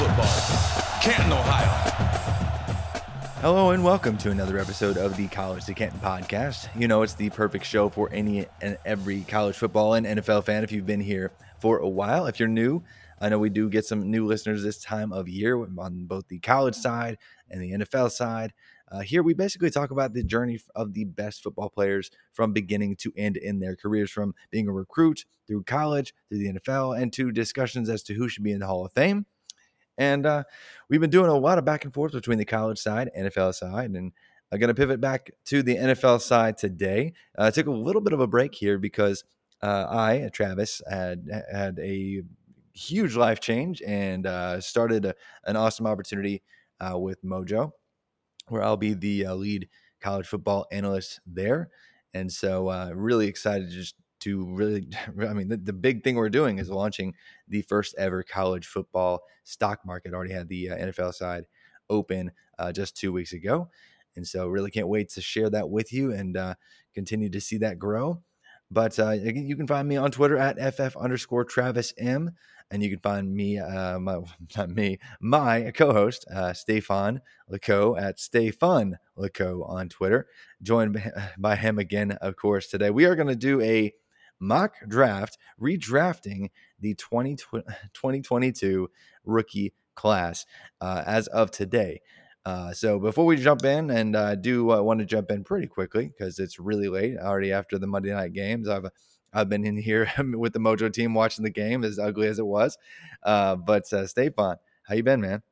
Football, Canton, Ohio. Hello and welcome to another episode of the College to Canton podcast. You know, it's the perfect show for any and every college football and NFL fan if you've been here for a while. If you're new, I know we do get some new listeners this time of year on both the college side and the NFL side. Uh, here, we basically talk about the journey of the best football players from beginning to end in their careers, from being a recruit through college, through the NFL, and to discussions as to who should be in the Hall of Fame. And uh, we've been doing a lot of back and forth between the college side, NFL side, and I'm going to pivot back to the NFL side today. Uh, I took a little bit of a break here because uh, I, Travis, had had a huge life change and uh, started a, an awesome opportunity uh, with Mojo, where I'll be the uh, lead college football analyst there. And so, uh, really excited to just to really, I mean, the, the, big thing we're doing is launching the first ever college football stock market. Already had the uh, NFL side open uh, just two weeks ago. And so, really can't wait to share that with you and uh, continue to see that grow. But uh, you can find me on Twitter at ff underscore Travis M. And you can find me, uh, my, not me, my co-host, uh, Stefan Laco at Stay Fun Laco on Twitter. Joined by him again, of course, today. We are going to do a mock draft, redrafting the 20, 2022 rookie class uh, as of today. Uh, so before we jump in, and I uh, do uh, want to jump in pretty quickly because it's really late already after the Monday night games. I've I've been in here with the Mojo team watching the game, as ugly as it was. Uh, but uh, Stefan, how you been, man?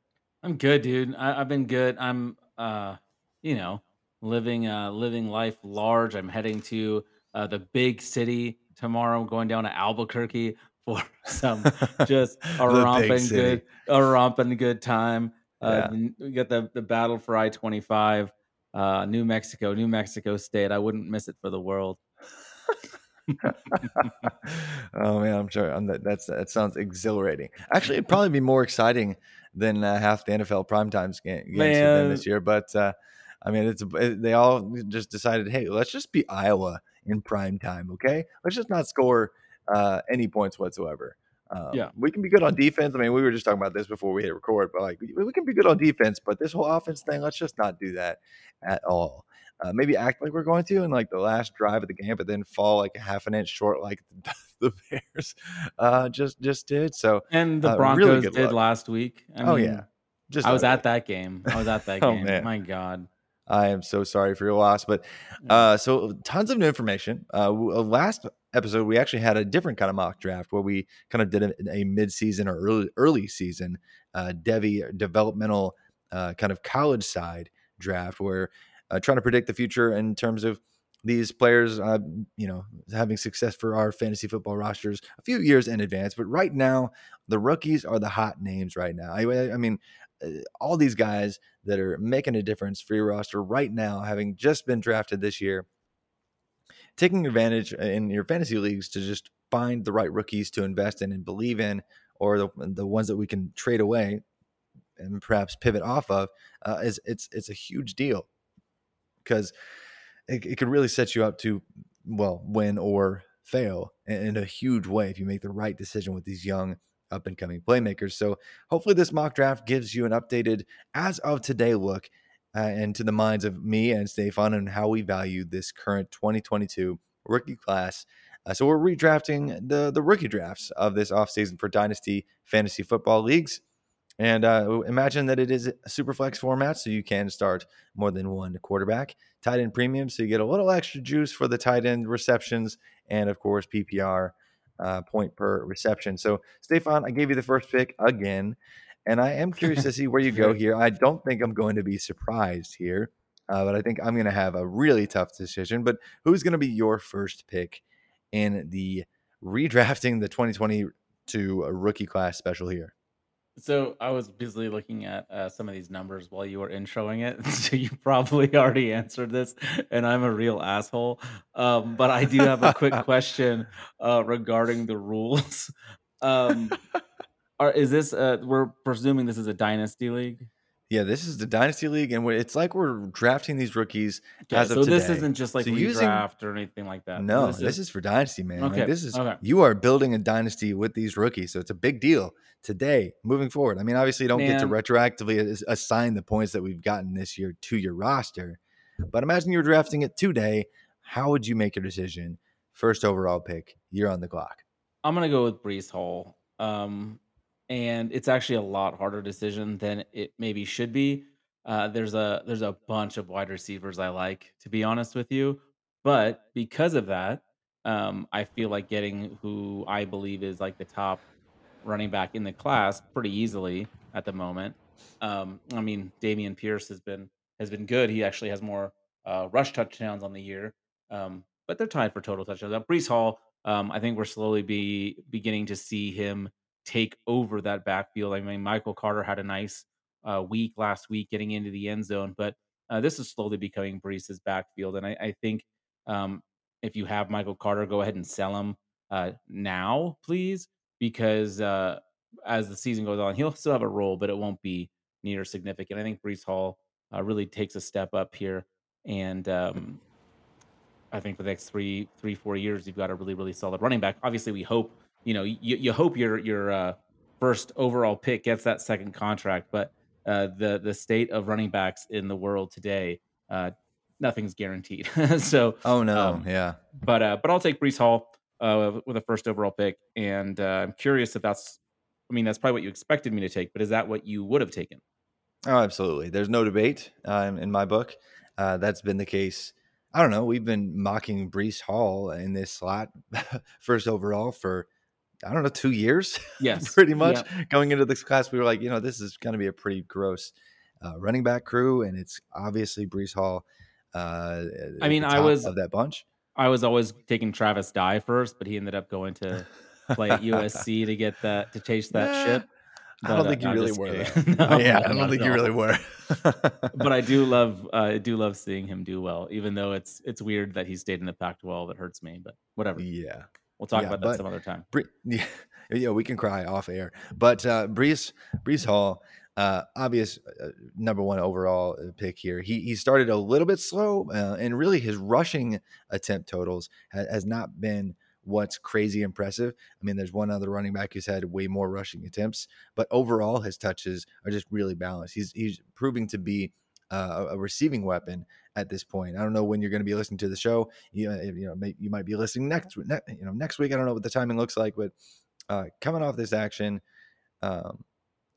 I'm good, dude. I, have been good. I'm, uh, you know, living uh, living life large. I'm heading to uh, the big city tomorrow. I'm going down to Albuquerque for some just a romping good a romping good time. Uh, yeah. We got the the battle for I twenty five, uh, New Mexico, New Mexico State. I wouldn't miss it for the world. oh man, I'm sure I'm that, that's that sounds exhilarating. Actually, it'd probably be more exciting than uh, half the NFL primetimes game, games this year. But uh, I mean, it's it, they all just decided, hey, let's just be Iowa in prime time, okay? Let's just not score uh, any points whatsoever. Um, yeah, we can be good on defense. I mean, we were just talking about this before we hit record, but like we can be good on defense, but this whole offense thing, let's just not do that at all. Uh, maybe act like we're going to in like the last drive of the game, but then fall like a half an inch short, like the Bears uh, just just did. So and the uh, Broncos really did luck. last week. I oh yeah, just I was at that game. I was at that oh, game. Man. My God. I am so sorry for your loss, but uh, so tons of new information. Uh, uh, last episode, we actually had a different kind of mock draft where we kind of did a, a mid-season or early early season uh, Devi developmental uh, kind of college side draft where uh, trying to predict the future in terms of these players, uh, you know, having success for our fantasy football rosters a few years in advance. But right now, the rookies are the hot names right now. I, I mean, all these guys that are making a difference for your roster right now, having just been drafted this year, taking advantage in your fantasy leagues to just find the right rookies to invest in and believe in, or the, the ones that we can trade away and perhaps pivot off of, uh, is it's it's a huge deal. Because it, it could really set you up to well, win or fail in, in a huge way if you make the right decision with these young up and coming playmakers. So hopefully this mock draft gives you an updated as of today look uh, into the minds of me and Stefan and how we value this current 2022 rookie class. Uh, so we're redrafting the the rookie drafts of this offseason for Dynasty Fantasy Football Leagues. And uh, imagine that it is a super flex format, so you can start more than one quarterback. Tight end premium, so you get a little extra juice for the tight end receptions, and of course PPR uh, point per reception. So, Stefan, I gave you the first pick again, and I am curious to see where you go here. I don't think I'm going to be surprised here, uh, but I think I'm going to have a really tough decision. But who's going to be your first pick in the redrafting the 2022 rookie class special here? So I was busily looking at uh, some of these numbers while you were introing it. So you probably already answered this, and I'm a real asshole. Um, but I do have a quick question uh, regarding the rules. Um, are is this? Uh, we're presuming this is a dynasty league. Yeah, this is the Dynasty League, and it's like we're drafting these rookies Okay, as of so today. this isn't just like So redraft or anything like that. No, this is, for Dynasty, man. Like, Okay, this is okay. you are building a dynasty with these rookies, so it's a big deal today, moving forward. I mean, obviously, you don't get to retroactively assign the points that we've gotten this year to your roster, but imagine you're drafting it today. How would you make your decision? First overall pick, you're on the clock. I'm gonna go with Breece Hall. Um, and it's actually a lot harder decision than it maybe should be. Uh, there's a there's a bunch of wide receivers I like, to be honest with you, but because of that, um, I feel like getting who I believe is like the top running back in the class pretty easily at the moment. Um, I mean, Dameon Pierce has been has been good. He actually has more uh, rush touchdowns on the year, um, but they're tied for total touchdowns. Uh, Breece Hall, um, I think we're slowly be beginning to see him take over that backfield. I mean, Michael Carter had a nice uh, week last week getting into the end zone, but uh, this is slowly becoming Breece's backfield, and I, I think um, if you have Michael Carter, go ahead and sell him uh, now, please, because uh, as the season goes on, he'll still have a role, but it won't be near significant. I think Breece Hall uh, really takes a step up here, and um, I think for the next three, three, four years, you've got a really, really solid running back. Obviously, we hope you know you, you hope your your uh, first overall pick gets that second contract, but uh, the the state of running backs in the world today, uh, nothing's guaranteed. so, Oh no, Um, yeah. but uh, but I'll take Breece Hall uh, with a first overall pick, and uh, I'm curious if that's. I mean, that's probably what you expected me to take, but is that what you would have taken? Oh, absolutely. There's no debate um, in my book. Uh, that's been the case. I don't know. We've been mocking Breece Hall in this slot first overall for I don't know two years. Yes, pretty much Yeah. going into this class. We were like, you know, this is going to be a pretty gross uh, running back crew, and it's obviously Breece Hall. Uh, I mean, I was- of that bunch. I was always taking Travis Dye first, but he ended up going to play at USC to get that to chase that Eh, ship. I don't But, uh, think you I'm really were. No, yeah, I don't think you really were. but I do love uh, I do love seeing him do well, even though it's it's weird that he stayed in the Pac-12. It hurts me, but whatever. yeah. We'll talk Yeah, about that some other time. Bre- yeah, yeah, we can cry off air. But uh, Breece Breece Hall, uh, obvious uh, number one overall uh, pick here. He he started a little bit slow, uh, and really his rushing attempt totals ha- has not been what's crazy impressive. I mean, there's one other running back who's had way more rushing attempts, but overall his touches are just really balanced. He's he's proving to be uh, a receiving weapon at this point. I don't know when you're going to be listening to the show. You, you know, may, you might be listening next, ne- you know, next week. I don't know what the timing looks like, but uh, coming off this action, um,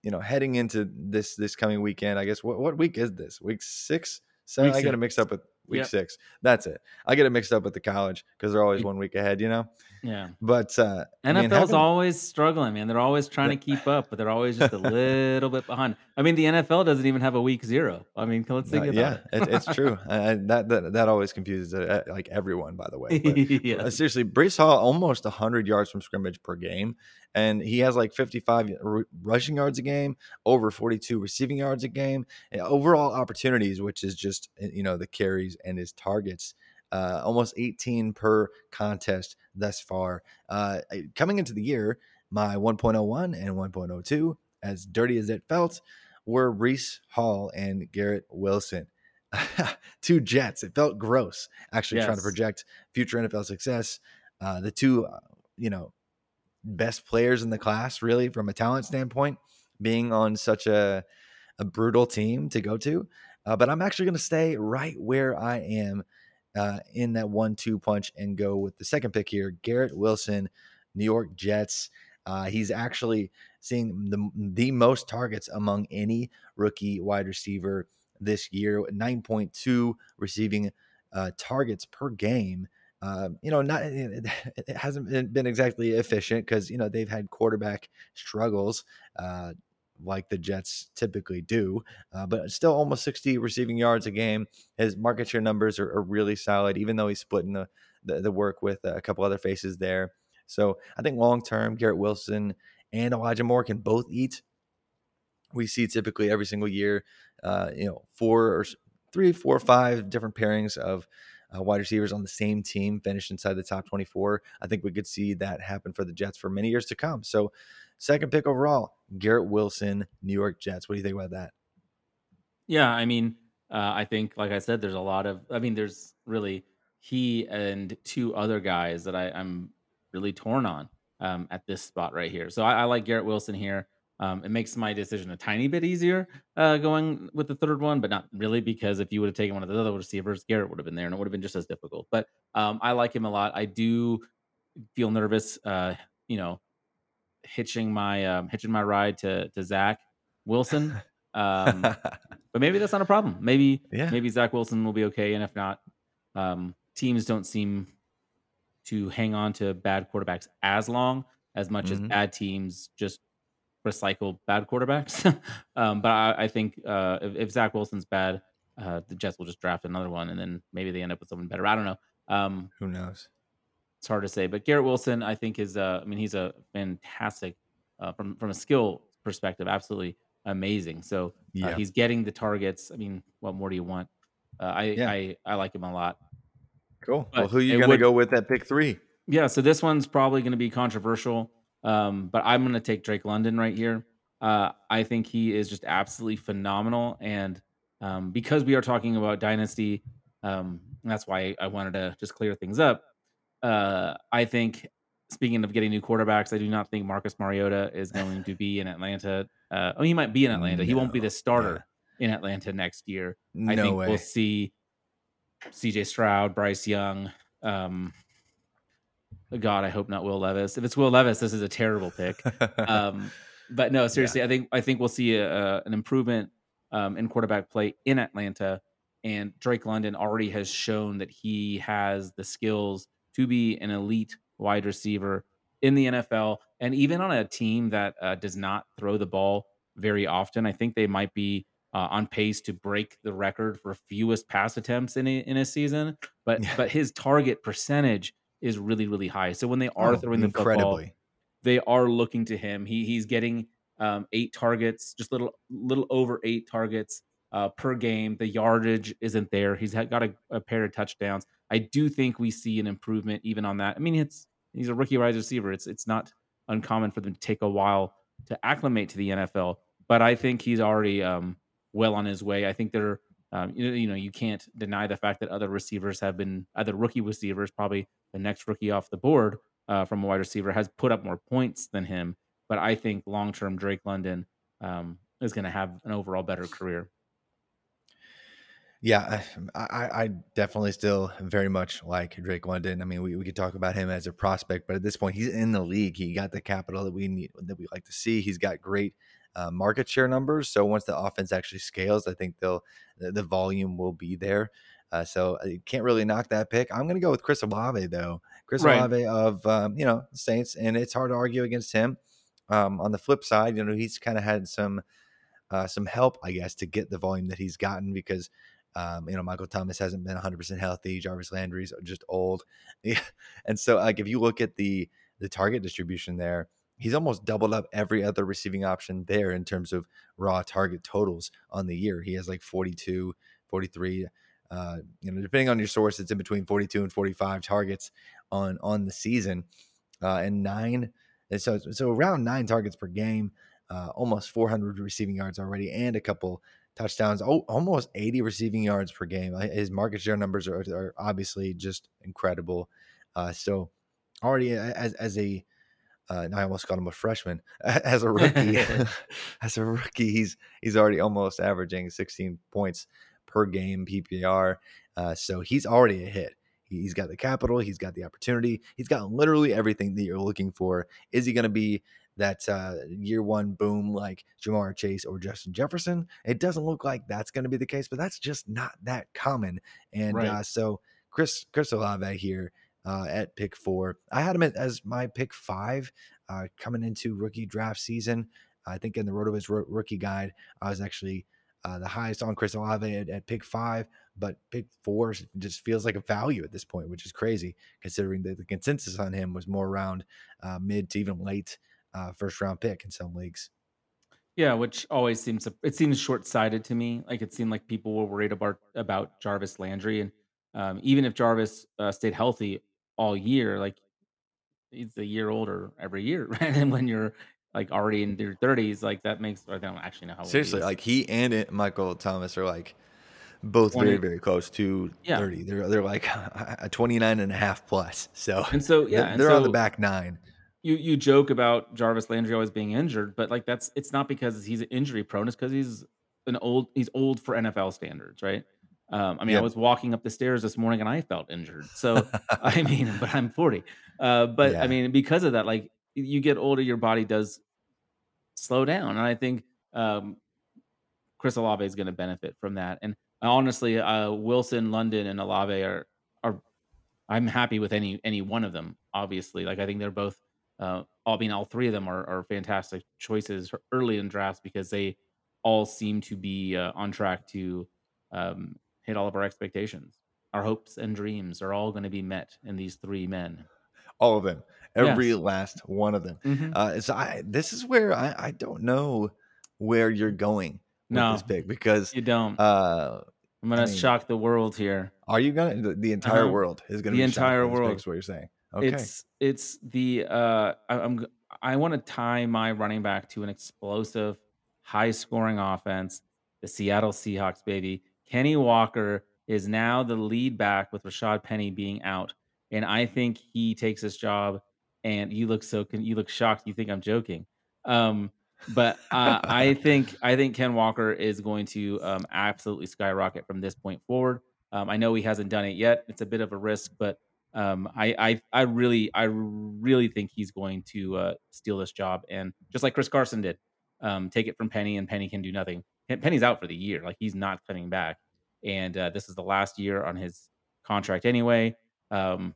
you know, heading into this this coming weekend. I guess what what week is this? Week six. So Week I got to mix up with week Yep. six. That's it. I get it mixed up with the college because they're always one week ahead. You know, Yeah. but uh, I mean, NFL's having- always struggling, man. They're always trying to keep up, but they're always just a little bit behind. I mean, the NFL doesn't even have a week zero. I mean, let's think Uh, about yeah, it. it, it's true. I, that, that that always confuses uh, like everyone. By the way, But, yeah. Uh, seriously, Breece Hall almost 100 yards from scrimmage per game, and he has like 55 r- rushing yards a game, over 42 receiving yards a game, and overall opportunities, which is just uh, you know the carries and his targets. Uh, almost 18 per contest thus far. Uh, coming into the year, my 1.01 and 1.02, as dirty as it felt, were Breece Hall and Garrett Wilson. two Jets. It felt gross actually trying to project future NFL success. Uh, the two, uh, you know, best players in the class, really, from a talent standpoint, being on such a a brutal team to go to. Uh, but I'm actually going to stay right where I am uh, in that one-two punch and go with the second pick here, Garrett Wilson, New York Jets. Uh, he's actually seeing the the most targets among any rookie wide receiver this year. 9.2 receiving uh, targets per game. Uh, you know, not it, hasn't been- exactly efficient because you know they've had quarterback struggles. Uh, like the Jets typically do, uh, but still almost 60 receiving yards a game. His market share numbers are, are really solid, even though he's splitting the, the, the work with a couple other faces there. So I think long term, Garrett Wilson and Elijah Moore can both eat. We see typically every single year, uh, you know, four or three, four, five different pairings of uh, wide receivers on the same team finish inside the top 24. I think we could see that happen for the Jets for many years to come. So, second pick overall, Garrett Wilson, New York Jets. What do you think about that? Yeah, I mean, uh, I think, like I said, there's a lot of. I mean, there's really he and two other guys that I, I'm really torn on um, at this spot right here. So I, I like Garrett Wilson here. Um, it makes my decision a tiny bit easier uh, going with the third one, but not really because if you would have taken one of the other receivers, Garrett would have been there, and it would have been just as difficult. But um, I like him a lot. I do feel nervous, uh, you know, hitching my um, hitching my ride to to Zach Wilson. Um, but maybe that's not a problem. Maybe Yeah. maybe Zach Wilson will be okay, and if not, um, teams don't seem to hang on to bad quarterbacks as long as much as Mhm. bad teams just recycle bad quarterbacks. um, but I, I think uh, if, if Zach Wilson's bad, uh, the Jets will just draft another one, and then maybe they end up with someone better. I don't know. Um, Who knows? it's hard to say, but Garrett Wilson, I think is uh, I mean he's a fantastic uh, from from a skill perspective, absolutely amazing. So uh, Yeah. he's getting the targets. I mean, what more do you want? Uh, I, Yeah. I I like him a lot. Cool. But well, who you going to go with at pick three? Yeah, so this one's probably going to be controversial, um, but I'm going to take Drake London right here. Uh, I think he is just absolutely phenomenal, and um, because we are talking about dynasty, um, that's why I wanted to just clear things up. Uh, I think, speaking of getting new quarterbacks, I do not think Marcus Mariota is going to be in Atlanta. Uh, oh, he might be in Atlanta. he won't be the starter in Atlanta next year. No I think way. we'll see CJ Stroud, Bryce Young. Um, God, I hope not Will Levis. If it's Will Levis, this is a terrible pick. Um, but no, seriously, I think I think we'll see a, a, an improvement um, in quarterback play in Atlanta. And Drake London already has shown that he has the skills to be an elite wide receiver in the NFL, and even on a team that uh, does not throw the ball very often. I think they might be uh, on pace to break the record for fewest pass attempts in a, in a season. But Yeah. but his target percentage is really really high. So when they are Oh, throwing the football, incredibly. they are looking to him. He he's getting um, eight targets, just little little over eight targets uh, per game. The yardage isn't there. He's got a, a pair of touchdowns. I do think we see an improvement even on that. I mean, it's he's a rookie wide receiver. It's it's not uncommon for them to take a while to acclimate to the NFL, but I think he's already um, well on his way. I think they're um, you, know, you know you can't deny the fact that other receivers have been other rookie receivers probably the next rookie off the board uh, from a wide receiver has put up more points than him. But I think long term Drake London um, is going to have an overall better career. Yeah, I, I definitely still very much like Drake London. I mean, we, we could talk about him as a prospect, but at this point, he's in the league. He got the capital that we need that we like to see. He's got great uh, market share numbers. So once the offense actually scales, I think they'll the, volume will be there. Uh, so I can't really knock that pick. I'm going to go with Chris Olave though. Chris Right. Olave of um, you know Saints, and it's hard to argue against him. Um, on the flip side, you know he's kind of had some uh, some help, I guess, to get the volume that he's gotten because um, you know Michael Thomas hasn't been 100 percent healthy. Jarvis Landry's just old, yeah. and so like if you look at the the target distribution there, he's almost doubled up every other receiving option there in terms of raw target totals on the year. He has like 42, 43. Uh, you know, depending on your source, it's in between 42 and 45 targets on on the season, uh, and nine. And so so around nine targets per game, uh, almost 400 receiving yards already, and a couple touchdowns, oh, almost 80 receiving yards per game. His market share numbers are, are obviously just incredible. Uh, so already as as a uh, I almost called him a freshman. As a rookie, as a rookie, he's he's already almost averaging 16 points per game PPR. Uh, so he's already a hit. He's got the capital. He's got the opportunity. He's got literally everything that you're looking for. Is he going to be that uh, year one boom like Ja'Marr Chase or Justin Jefferson? It doesn't look like that's going to be the case, but that's just not that common. And right. uh, so Chris Chris Olave here uh, at pick four. I had him as my pick five uh, coming into rookie draft season. I think in the RotoViz rookie guide, I was actually uh, the highest on Chris Olave at, at, pick five, but pick four just feels like a value at this point, which is crazy considering that the consensus on him was more around uh, mid to even late uh, first round pick in some leagues. Yeah, which always seems it seems short sighted to me. Like it seemed like people were worried about about Jarvis Landry, and um, even if Jarvis uh, stayed healthy, all year. Like he's a year older every year, right? And when you're like already in your 30s, like that makes I don't actually know how seriously. Like he and it, Michael Thomas are like both 20. very very close to yeah. 30 they're they're like a 29 and a half plus so and so yeah they're, they're so on the back nine you you joke about jarvis landry always being injured but like that's it's not because he's injury prone it's because he's an old he's old for nfl standards right um, I mean, I was walking up the stairs this morning and I felt injured. So, I mean, but I'm 40. Uh, but yeah. I mean, because of that, like you get older, your body does slow down. And I think um, Chris Olave is going to benefit from that. And honestly, uh, Wilson, London, and Olave are, are, I'm happy with any, any one of them, obviously. Like, I think they're both, uh, all being all three of them are, are fantastic choices early in drafts because they all seem to be uh, on track to um, hit all of our expectations. Our hopes and dreams are all going to be met in these three men. All of them, every yes. last one of them. Mm-hmm. Uh, so I, this is where I, I don't know where you're going with no, this pick because you don't. Uh, I'm gonna I mean, shock the world here. Are you gonna? The, the entire uh-huh. world is gonna. Be the entire world. Is what you're saying. Okay. It's it's the uh I, I'm I want to tie my running back to an explosive, high scoring offense. The Seattle Seahawks, baby. Kenny Walker is now the lead back with Rashad Penny being out, and I think he takes this job. And you look so you look shocked. You think I'm joking, um, but uh, I think I think Ken Walker is going to um, absolutely skyrocket from this point forward. Um, I know he hasn't done it yet. It's a bit of a risk, but um, I, I, I really, I really think he's going to uh, steal this job, and just like Chris Carson did, um, take it from Penny, and Penny can do nothing. Penny's out for the year. Like he's not coming back. And uh, this is the last year on his contract anyway. Um,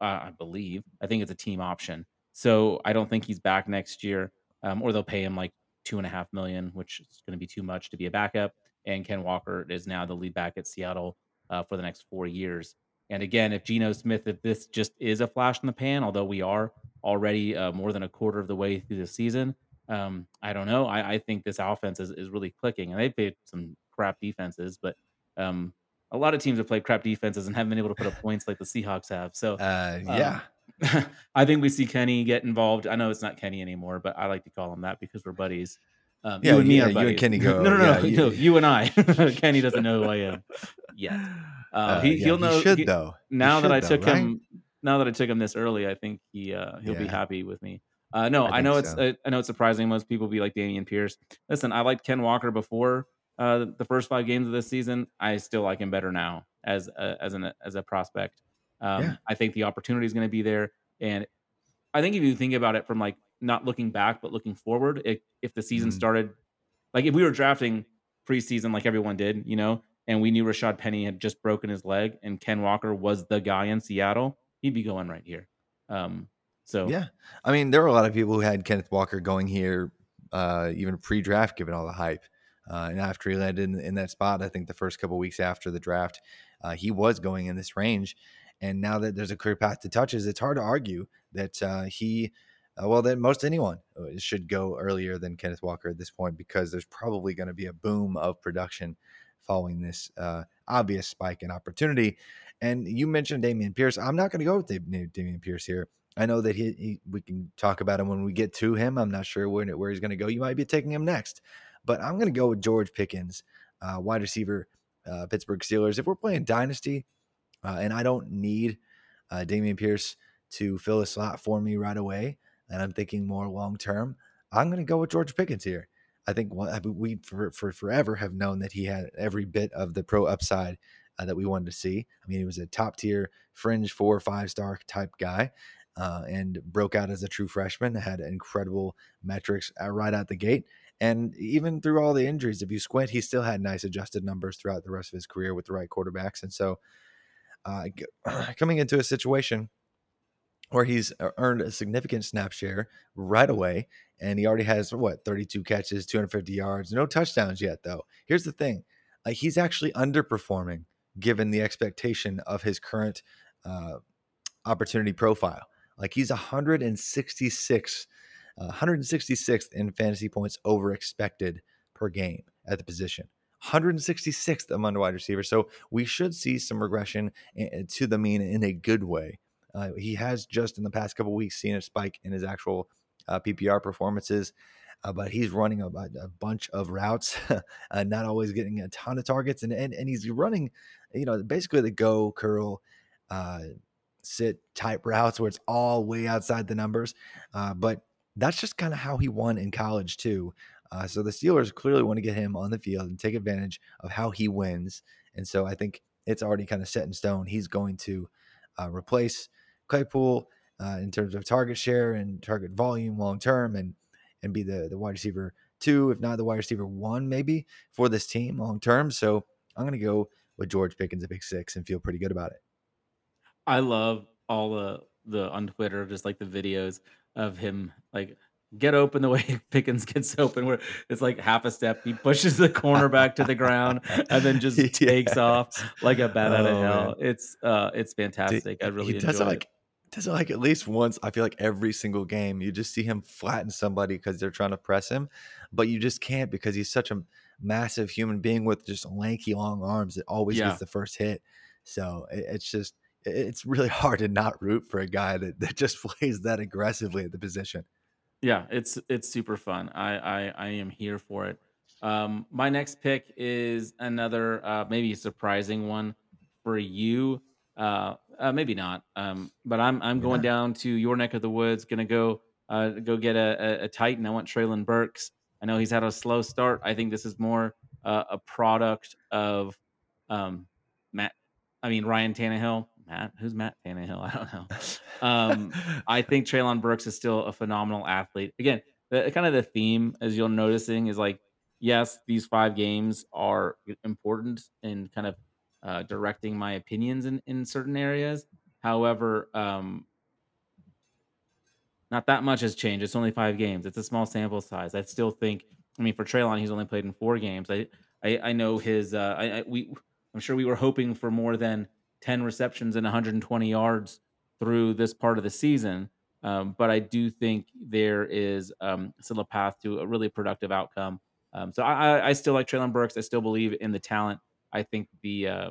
I believe. I think it's a team option. So I don't think he's back next year. Um, or they'll pay him like two and a half million, which is going to be too much to be a backup. And Ken Walker is now the lead back at Seattle uh, for the next four years. And again, if Geno Smith, if this just is a flash in the pan, although we are already uh, more than a quarter of the way through the season, um, I don't know. I, I, think this offense is, is really clicking, and they've played some crap defenses, but um, a lot of teams have played crap defenses and haven't been able to put up points like the Seahawks have. So, uh, yeah, um, I think we see Kenny get involved. I know it's not Kenny anymore, but I like to call him that because we're buddies. Um, yeah, you and me yeah, are buddies. You and Kenny go. no, no, no, yeah, you, no, you and I. Kenny doesn't know who I am yet. Uh, uh, he, will know. He should he, though. Now that I took right? him, now that I took him this early, I think he uh, he'll be happy with me. Uh, no, I, I know it's. I know it's surprising. Most people be like Dameon Pierce. Listen, I liked Ken Walker before uh, the first five games of this season. I still like him better now as a, as an as a prospect. Um, yeah. I think the opportunity is going to be there, and I think if you think about it from like not looking back but looking forward, it, if the season mm-hmm. started, like if we were drafting preseason like everyone did, you know, and we knew Rashad Penny had just broken his leg and Ken Walker was the guy in Seattle, he'd be going right here. Um, so yeah, I mean, there were a lot of people who had Kenneth Walker going here, uh, even pre-draft, given all the hype. Uh, and after he landed in, in, that spot, I think the first couple weeks after the draft, uh, he was going in this range. And now that there's a clear path to touches, it's hard to argue that uh, he, uh, well, that most anyone uh, should go earlier than Kenneth Walker at this point because there's probably going to be a boom of production following this uh, obvious spike in opportunity. And you mentioned Dameon Pierce. I'm not going to go with Dameon Pierce here. I know that he, he, we can talk about him when we get to him. I'm not sure where, where he's going to go. You might be taking him next, but I'm going to go with George Pickens uh, wide receiver uh, Pittsburgh Steelers. If we're playing dynasty, uh, and I don't need uh, Dameon Pierce to fill a slot for me right away, and I'm thinking more long term, I'm going to go with George Pickens here. I think we for, for forever have known that he had every bit of the pro upside uh, that we wanted to see. I mean, he was a top tier fringe four or five star type guy. Uh, and broke out as a true freshman, had incredible metrics uh, right out the gate. And even through all the injuries, if you squint, he still had nice adjusted numbers throughout the rest of his career with the right quarterbacks. And so, uh, coming into a situation where he's uh, earned a significant snap share right away, and he already has what 32 catches, 250 yards, no touchdowns yet, though. Here's the thing uh, he's actually underperforming given the expectation of his current uh, opportunity profile. Like he's 166, uh, 166th in fantasy points over expected per game at the position. 166th among wide receivers. So we should see some regression to the mean in a good way. Uh, he has just in the past couple weeks seen a spike in his actual uh, PPR performances, uh, but he's running a, a bunch of routes, uh, not always getting a ton of targets, and, and and he's running, you know, basically the go curl uh, sit type routes where it's all way outside the numbers. Uh, but that's just kind of how he won in college too. Uh, so the Steelers clearly want to get him on the field and take advantage of how he wins. And so I think it's already kind of set in stone. He's going to uh, replace Claypool uh, in terms of target share and target volume long term, and and be the the wide receiver two, if not the wide receiver one, maybe for this team long term. So I'm going to go with George Pickens at pick six and feel pretty good about it. I love all the the on Twitter, just like the videos of him like get open the way Pickens gets open, where it's like half a step. He pushes the cornerback to the ground and then just takes off like a bat oh, out of oh, hell. Man. It's uh it's fantastic. I really he does it like it. does it like at least once. I feel like every single game you just see him flatten somebody because they're trying to press him, but you just can't because he's such a massive human being with just lanky long arms that always yeah. gets the first hit. So it, it's just it's really hard to not root for a guy that, that just plays that aggressively at the position. Yeah, it's it's super fun. I I, I am here for it. Um, my next pick is another uh, maybe surprising one for you. Uh, uh, maybe not. Um, but I'm I'm going yeah. down to your neck of the woods. Gonna go uh, go get a, a, a Titan. I want Treylon Burks. I know he's had a slow start. I think this is more uh, a product of um, Matt. I mean Ryan Tannehill Matt, who's Matt Tannehill? I don't know. Um, I think Treylon Burks is still a phenomenal athlete. Again, the kind of the theme, as you're noticing, is like, yes, these five games are important in kind of uh, directing my opinions in, in certain areas. However, um, not that much has changed. It's only five games. It's a small sample size. I still think. I mean, for Treylon, he's only played in four games. I I, I know his. Uh, I, I we. I'm sure we were hoping for more than 10 receptions and 120 yards through this part of the season. Um, but I do think there is um, still a path to a really productive outcome. Um, so I, I, still like Treylon Burks. I still believe in the talent. I think the uh,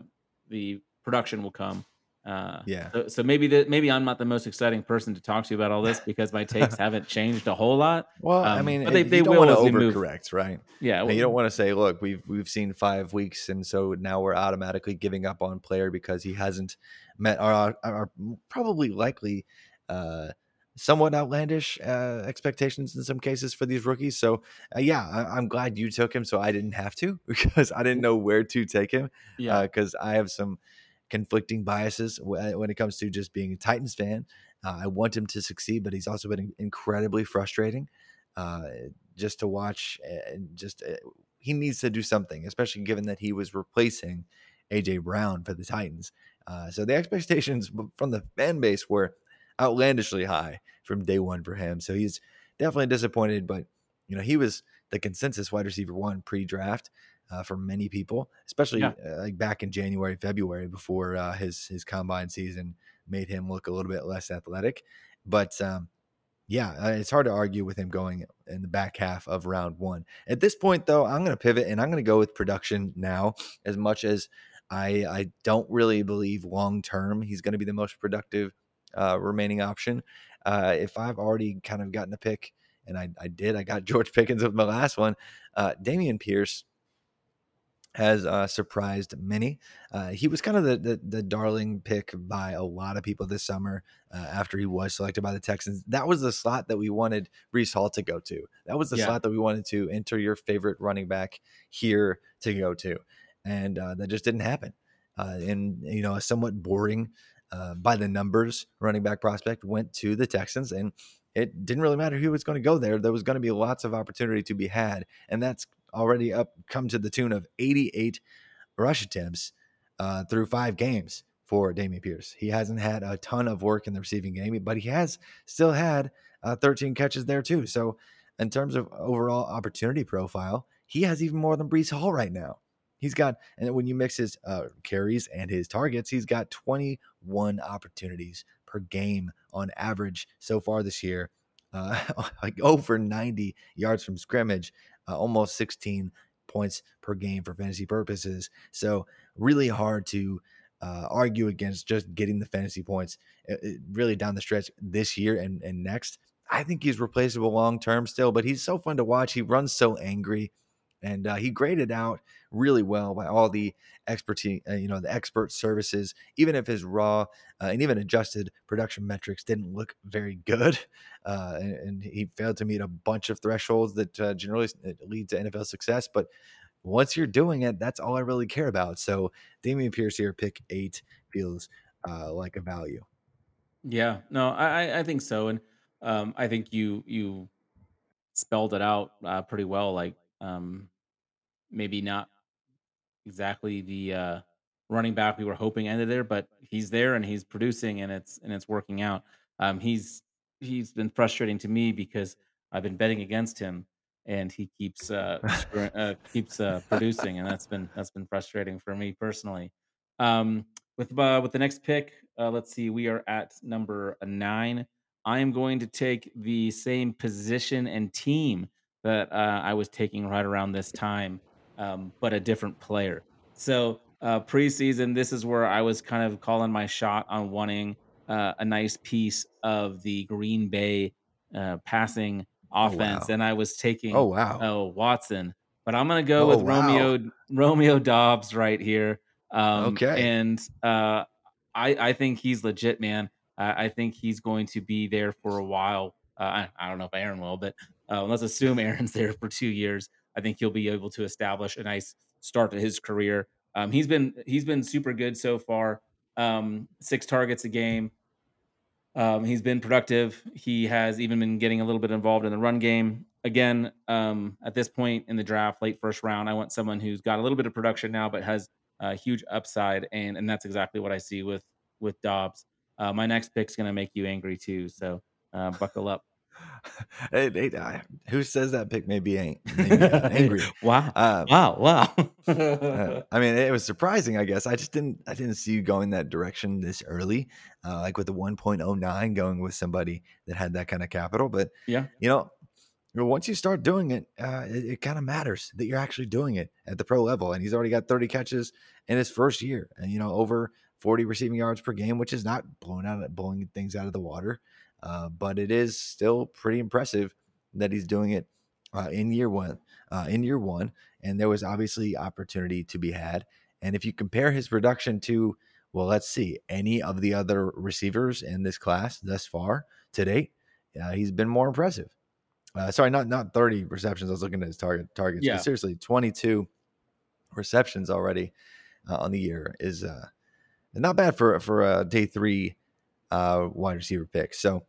the production will come. Uh, yeah. So, so, maybe the, maybe I'm not the most exciting person to talk to you about all this because my takes haven't changed a whole lot. Well, um, I mean, but they, they don't will want to overcorrect, right? Yeah. Well, you don't want to say, look, we've we've seen five weeks, and so now we're automatically giving up on player because he hasn't met our, our probably likely. Uh, somewhat outlandish uh, expectations in some cases for these rookies. So, uh, yeah, I, am glad you took him, so I didn't have to because I didn't know where to take him. Yeah, because uh, I have some conflicting biases when it comes to just being a Titans fan. Uh, I want him to succeed, but he's also been incredibly frustrating uh, just to watch. And just uh, he needs to do something, especially given that he was replacing AJ Brown for the Titans. Uh, so the expectations from the fan base were outlandishly high from day one for him. So he's definitely disappointed, but you know he was the consensus wide receiver one pre-draft uh, for many people, especially yeah. uh, like back in January, February, before uh, his his combine season made him look a little bit less athletic. But um, yeah, uh, it's hard to argue with him going in the back half of round one. At this point, though, I'm going to pivot and I'm going to go with production now. As much as I I don't really believe long term he's going to be the most productive uh, remaining option. Uh, if I've already kind of gotten a pick, and I, I did, I got George Pickens with my last one. Uh, Dameon Pierce has uh, surprised many. Uh, he was kind of the, the, the darling pick by a lot of people this summer uh, after he was selected by the Texans. That was the slot that we wanted Breece Hall to go to. That was the Yeah. slot that we wanted to enter your favorite running back here to go to, and uh, that just didn't happen. Uh, and you know, a somewhat boring uh, by the numbers running back prospect went to the Texans, and it didn't really matter who was going to go there. There was going to be lots of opportunity to be had, and that's already up come to the tune of 88 rush attempts uh, through five games for Dameon Pierce. He hasn't had a ton of work in the receiving game, but he has still had uh, 13 catches there too. So, in terms of overall opportunity profile, he has even more than Breece Hall right now. He's got, and when you mix his uh, carries and his targets, he's got 21 opportunities per game on average so far this year. Uh, like over 90 yards from scrimmage, uh, almost 16 points per game for fantasy purposes. So really hard to uh, argue against just getting the fantasy points uh, uh, really down the stretch this year and, and next. I think he's replaceable long term still, but he's so fun to watch. He runs so angry, and uh, he graded out really well by all the expertise, uh, you know, the expert services. Even if his raw uh, and even adjusted production metrics didn't look very good, uh, and, and he failed to meet a bunch of thresholds that uh, generally lead to NFL success. But once you're doing it, that's all I really care about. So Dameon Pierce here, pick eight, feels uh, like a value. Yeah, no, I I- I think so, and um, I think you you spelled it out uh, pretty well. Like, um, maybe not exactly the uh, running back we were hoping ended there, but he's there and he's producing and it's and it's working out. Um, he's he's been frustrating to me because I've been betting against him and he keeps uh, uh keeps uh, producing and that's been that's been frustrating for me personally. Um, with uh, with the next pick, uh, let's see, we are at number nine. I am going to take the same position and team that uh, I was taking right around this time um, but a different player. So uh, preseason, this is where I was kind of calling my shot on wanting uh, a nice piece of the Green Bay uh, passing offense, wow. and I was taking Oh wow! oh Watson, but I'm gonna go Oh, with wow. Romeo Romeo Doubs right here. Um, Okay. and uh, I I think he's legit, man. Uh, I think he's going to be there for a while. Uh, I, I don't know if Aaron will, but uh, let's assume Aaron's there for two years. I think he'll be able to establish a nice start to his career. Um, he's been he's been super good so far. Um, six targets a game. Um, he's been productive. He has even been getting a little bit involved in the run game. Again, um, at this point in the draft, late first round, I want someone who's got a little bit of production now, but has a huge upside, and and that's exactly what I see with with Doubs. Uh, my next pick's going to make you angry too, so uh, buckle up. Hey, hey, I- who says that pick may be ang- maybe, angry? wow, Uh, wow, wow. uh, I mean, it was surprising. I guess I just didn't. I didn't see you going that direction this early, uh, like with the 1.09 going with somebody that had that kind of capital. But yeah, you know, you know, once you start doing it, uh, it, it kind of matters that you're actually doing it at the pro level. And he's already got 30 catches in his first year, and you know, over 40 receiving yards per game, which is not blowing out blowing things out of the water, uh, but it is still pretty impressive that he's doing it uh, in year one. Uh, in year one, and there was obviously opportunity to be had. And if you compare his production to, well, let's see, any of the other receivers in this class thus far to date, uh, he's been more impressive. Uh, sorry, not not 30 receptions. I was looking at his target targets, Yeah. but seriously, 22 receptions already uh, on the year is uh, not bad for for a day three uh, wide receiver pick. So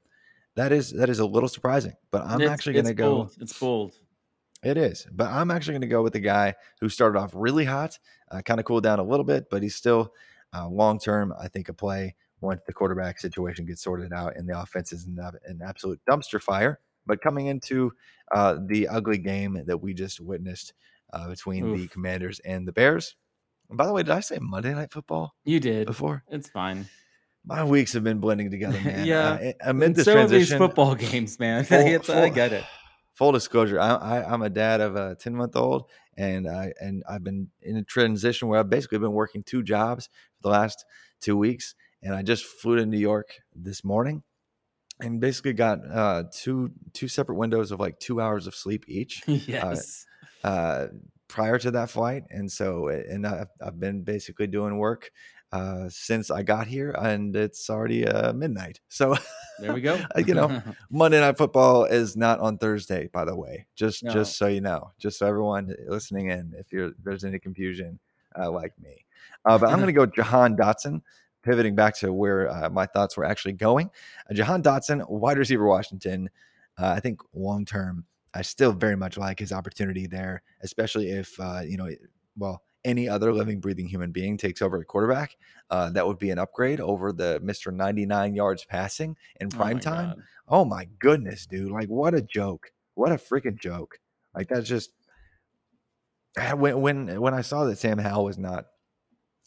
that is that is a little surprising, but I'm It's- actually going to go. Bold. It's bold. It is, but I'm actually going to go with the guy who started off really hot, uh, kind of cooled down a little bit, but he's still uh, long term. I think a play once the quarterback situation gets sorted out and the offense is an, an absolute dumpster fire. But coming into uh, the ugly game that we just witnessed uh, between the Commanders and the Bears. And by the way, did I say Monday Night Football You did. before? It's fine. My weeks have been blending together, man. Yeah. Uh, amid And this so have these transition, football games, man. full- I full- get it. Full disclosure, I, I, I'm a dad of a 10 month old, and I and I've been in a transition where I've basically been working two jobs for the last two weeks, and I just flew to New York this morning, and basically got uh, two two separate windows of like two hours of sleep each. yes. Uh, prior to that flight, and so and I've, I've been basically doing work uh, since I got here, and it's already uh, midnight. So there we go. you know, Monday Night Football is not on Thursday, by the way. Just No. just so you know, just so everyone listening in, if you're there's any confusion, uh, like me. Uh, but I'm going to go Jahan Dotson. Pivoting back to where uh, my thoughts were actually going, uh, Jahan Dotson, wide receiver, Washington. Uh, I think long term, I still very much like his opportunity there, especially if uh, you know, well, any other living, breathing human being takes over at quarterback. Uh, that would be an upgrade over the Mister 99 yards passing in Oh prime time. God. Oh my goodness, dude! Like, what a joke! What a freaking joke! Like that's just Ah, when when when I saw that Sam Howell was not,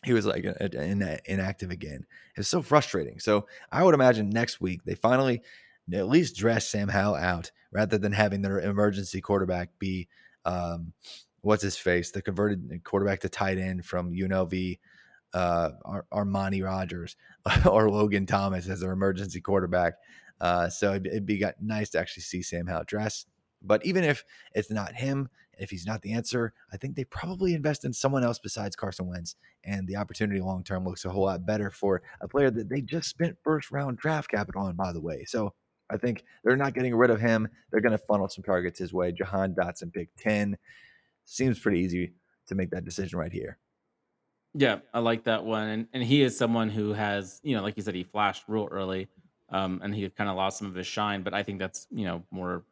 he was like inactive again. It's so frustrating. So I would imagine next week they finally at least dress Sam Howell out rather than having their emergency quarterback be um, what's his face, the converted quarterback to tight end from UNLV, uh, Ar- Armani Rogers or Logan Thomas as their emergency quarterback. Uh, so it'd, it'd be got, nice to actually see Sam Howell dress. But even if it's not him, if he's not the answer, I think they probably invest in someone else besides Carson Wentz. And the opportunity long term looks a whole lot better for a player that they just spent first round draft capital on, by the way. So I think they're not getting rid of him. They're going to funnel some targets his way. Jahan Dotson, Big 10. Seems pretty easy to make that decision right here. Yeah, I like that one, and and he is someone who has, you know, like you said, he flashed real early, um, and he kind of lost some of his shine. But I think that's you know more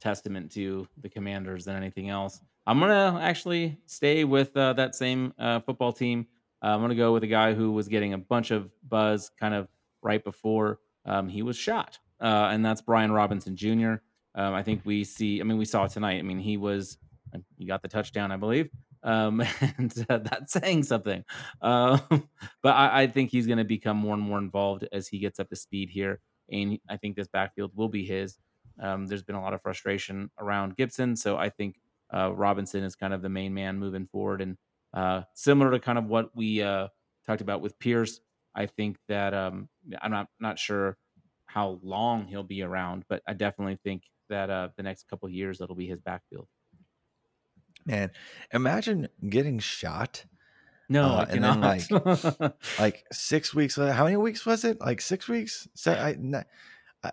testament to the Commanders than anything else. I'm gonna actually stay with uh, that same uh, football team. Uh, I'm gonna go with a guy who was getting a bunch of buzz kind of right before um, he was shot, uh, and that's Brian Robinson Jr. Um, I think we see. I mean, we saw tonight. I mean, he was he got the touchdown, I believe, um, and uh, that's saying something. Um, but I, I think he's going to become more and more involved as he gets up to speed here, and I think this backfield will be his. Um, there's been a lot of frustration around Gibson, so I think uh, Robinson is kind of the main man moving forward, and uh, similar to kind of what we uh, talked about with Pierce. I think that um, I'm not not sure how long he'll be around, but I definitely think that uh, the next couple years that'll be his backfield. Man, imagine getting shot No, Uh, and then, cannot. like six weeks later. How many weeks was it? Like six weeks? So I, not,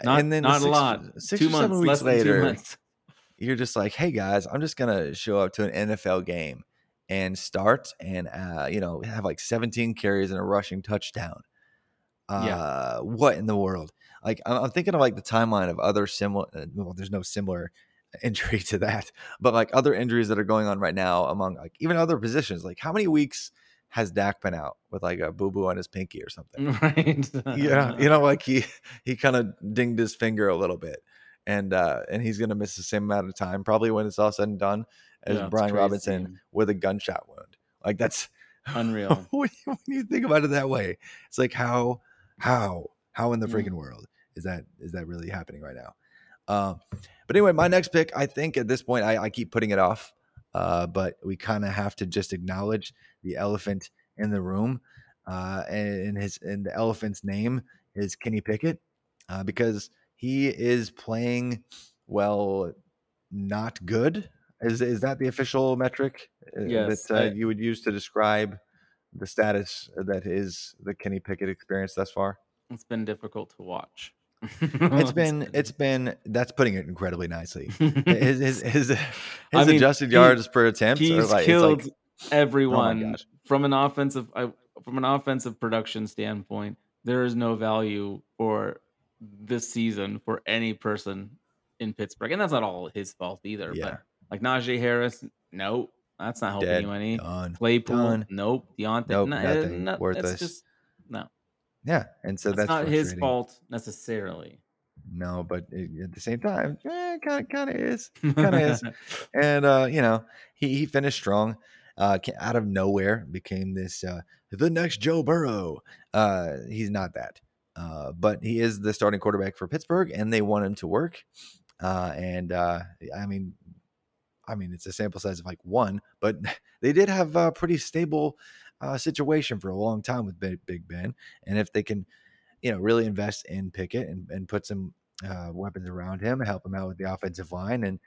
not, and then not six, a lot. Six two or seven months, weeks less than later, you're just like, hey guys, I'm just gonna show up to an NFL game and start and uh, you know have like 17 carries and a rushing touchdown. Uh, Yeah. what in the world? Like I'm, I'm thinking of like the timeline of other similar. uh, Well, there's no similar injury to that, but like other injuries that are going on right now among like even other positions. Like how many weeks has Dak been out with like a boo boo on his pinky or something? Right. yeah you know like he he kind of dinged his finger a little bit and uh and he's gonna miss the same amount of time probably when it's all said and done as Yeah, brian robinson with a gunshot wound like that's Unreal. when you- when you think about it that way it's like how how how in the Mm. freaking world is that is that really happening right now um but anyway my next pick i think at this point i, I keep putting it off uh but we kind of have to just acknowledge the elephant in the room uh, and his and the elephant's name is Kenny Pickett uh, because he is playing well, not good. Is is that the official metric uh, Yes, that uh, I- you would use to describe the status that is the Kenny Pickett experience thus far? It's been difficult to watch. It's been it's been that's putting it incredibly nicely. His his his, his I mean, adjusted he- yards per attempt are He's like it's killed like oh everyone gosh. from an offensive I, from an offensive production standpoint. There is no value for this season for any person in Pittsburgh, and that's not all his fault either. Yeah. But like Najee Harris, nope, that's not helping dead, you any. done. Claypool, done. nope. Diontae, Nope, no, nothing. no, Worthless. Just no. Yeah, and so It's that's not his fault necessarily. No, but it, at the same time, kind of kind of is. Kinda is. and uh, you know, he he finished strong. Uh, out of nowhere became this uh, the next Joe Burrow. Uh, he's not that, uh, but he is the starting quarterback for Pittsburgh, and they want him to work. Uh, and uh, I mean, I mean, it's a sample size of like one, but they did have a pretty stable uh, situation for a long time with Big, Ben, and if they can, you know, really invest in Pickett and, and put some uh, weapons around him, help him out with the offensive line, and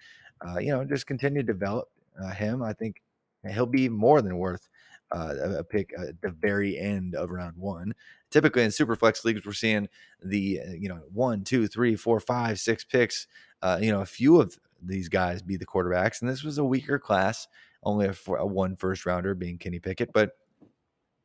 uh, you know, just continue to develop uh, him, I think he'll be more than worth uh, a pick at the very end of round one. Typically in super flex leagues, we're seeing the uh, you know one, two, three, four, five, six picks. You know, a few of these guys be the quarterbacks, and this was a weaker class, only a, a one first rounder being Kenny Pickett, but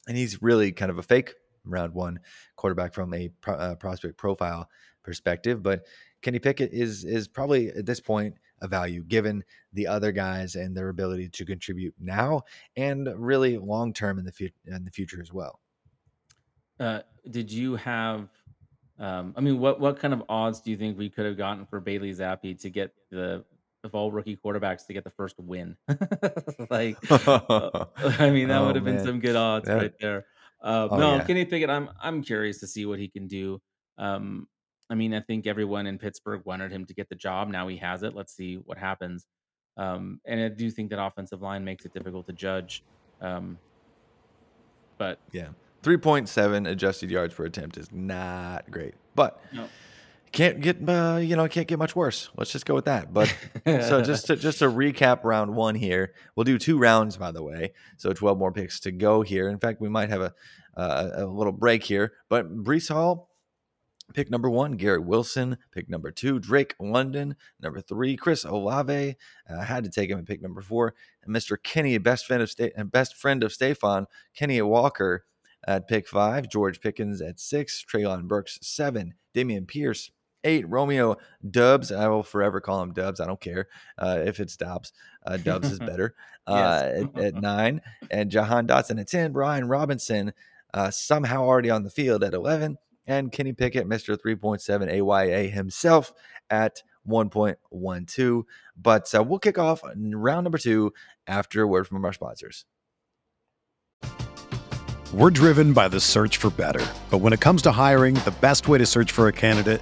and he's really kind of a fake round one quarterback from a pro, uh, prospect profile perspective. But Kenny Pickett is is probably at this point a value given the other guys and their ability to contribute now and really long term in the future in the future as well. Uh, did you have? Um, I mean, what what kind of odds do you think we could have gotten for Bailey Zappe to get the of all rookie quarterbacks to get the first win? like, uh, I mean, that oh, would have been some good odds that, right there. Uh, oh, no, yeah. Kenny Pickett, I'm I'm curious to see what he can do. Um, I mean, I think everyone in Pittsburgh wanted him to get the job. Now he has it. Let's see what happens. Um, and I do think that offensive line makes it difficult to judge. Um, but yeah, three point seven adjusted yards per attempt is not great, but no. Can't get uh, you know can't get much worse. Let's just go with that. But so just to, just to recap round one here, we'll do two rounds by the way, so twelve more picks to go here. In fact, we might have a uh, a little break here, but Breece Hall Pick number one, Garrett Wilson. Pick number two, Drake London. Number three, Chris Olave. Uh, I had to take him at pick number four. And Mr. Kenny, best friend of Sta- best friend of Stefan, Kenny Walker at pick five. George Pickens at six. Treylon Burks seven. Dameon Pierce eight. Romeo Dubs. I will forever call him Dubs. I don't care uh, if it's Doubs. Uh, Dubs is better. Uh, at, at, nine. And Jahan Dotson at 10. Brian Robinson uh, somehow already on the field at 11 and Kenny Pickett, Mr. 3.7 AYA himself at 1.12. But uh, we'll kick off round number two after a word from our sponsors. We're driven by the search for better. But when it comes to hiring, the best way to search for a candidate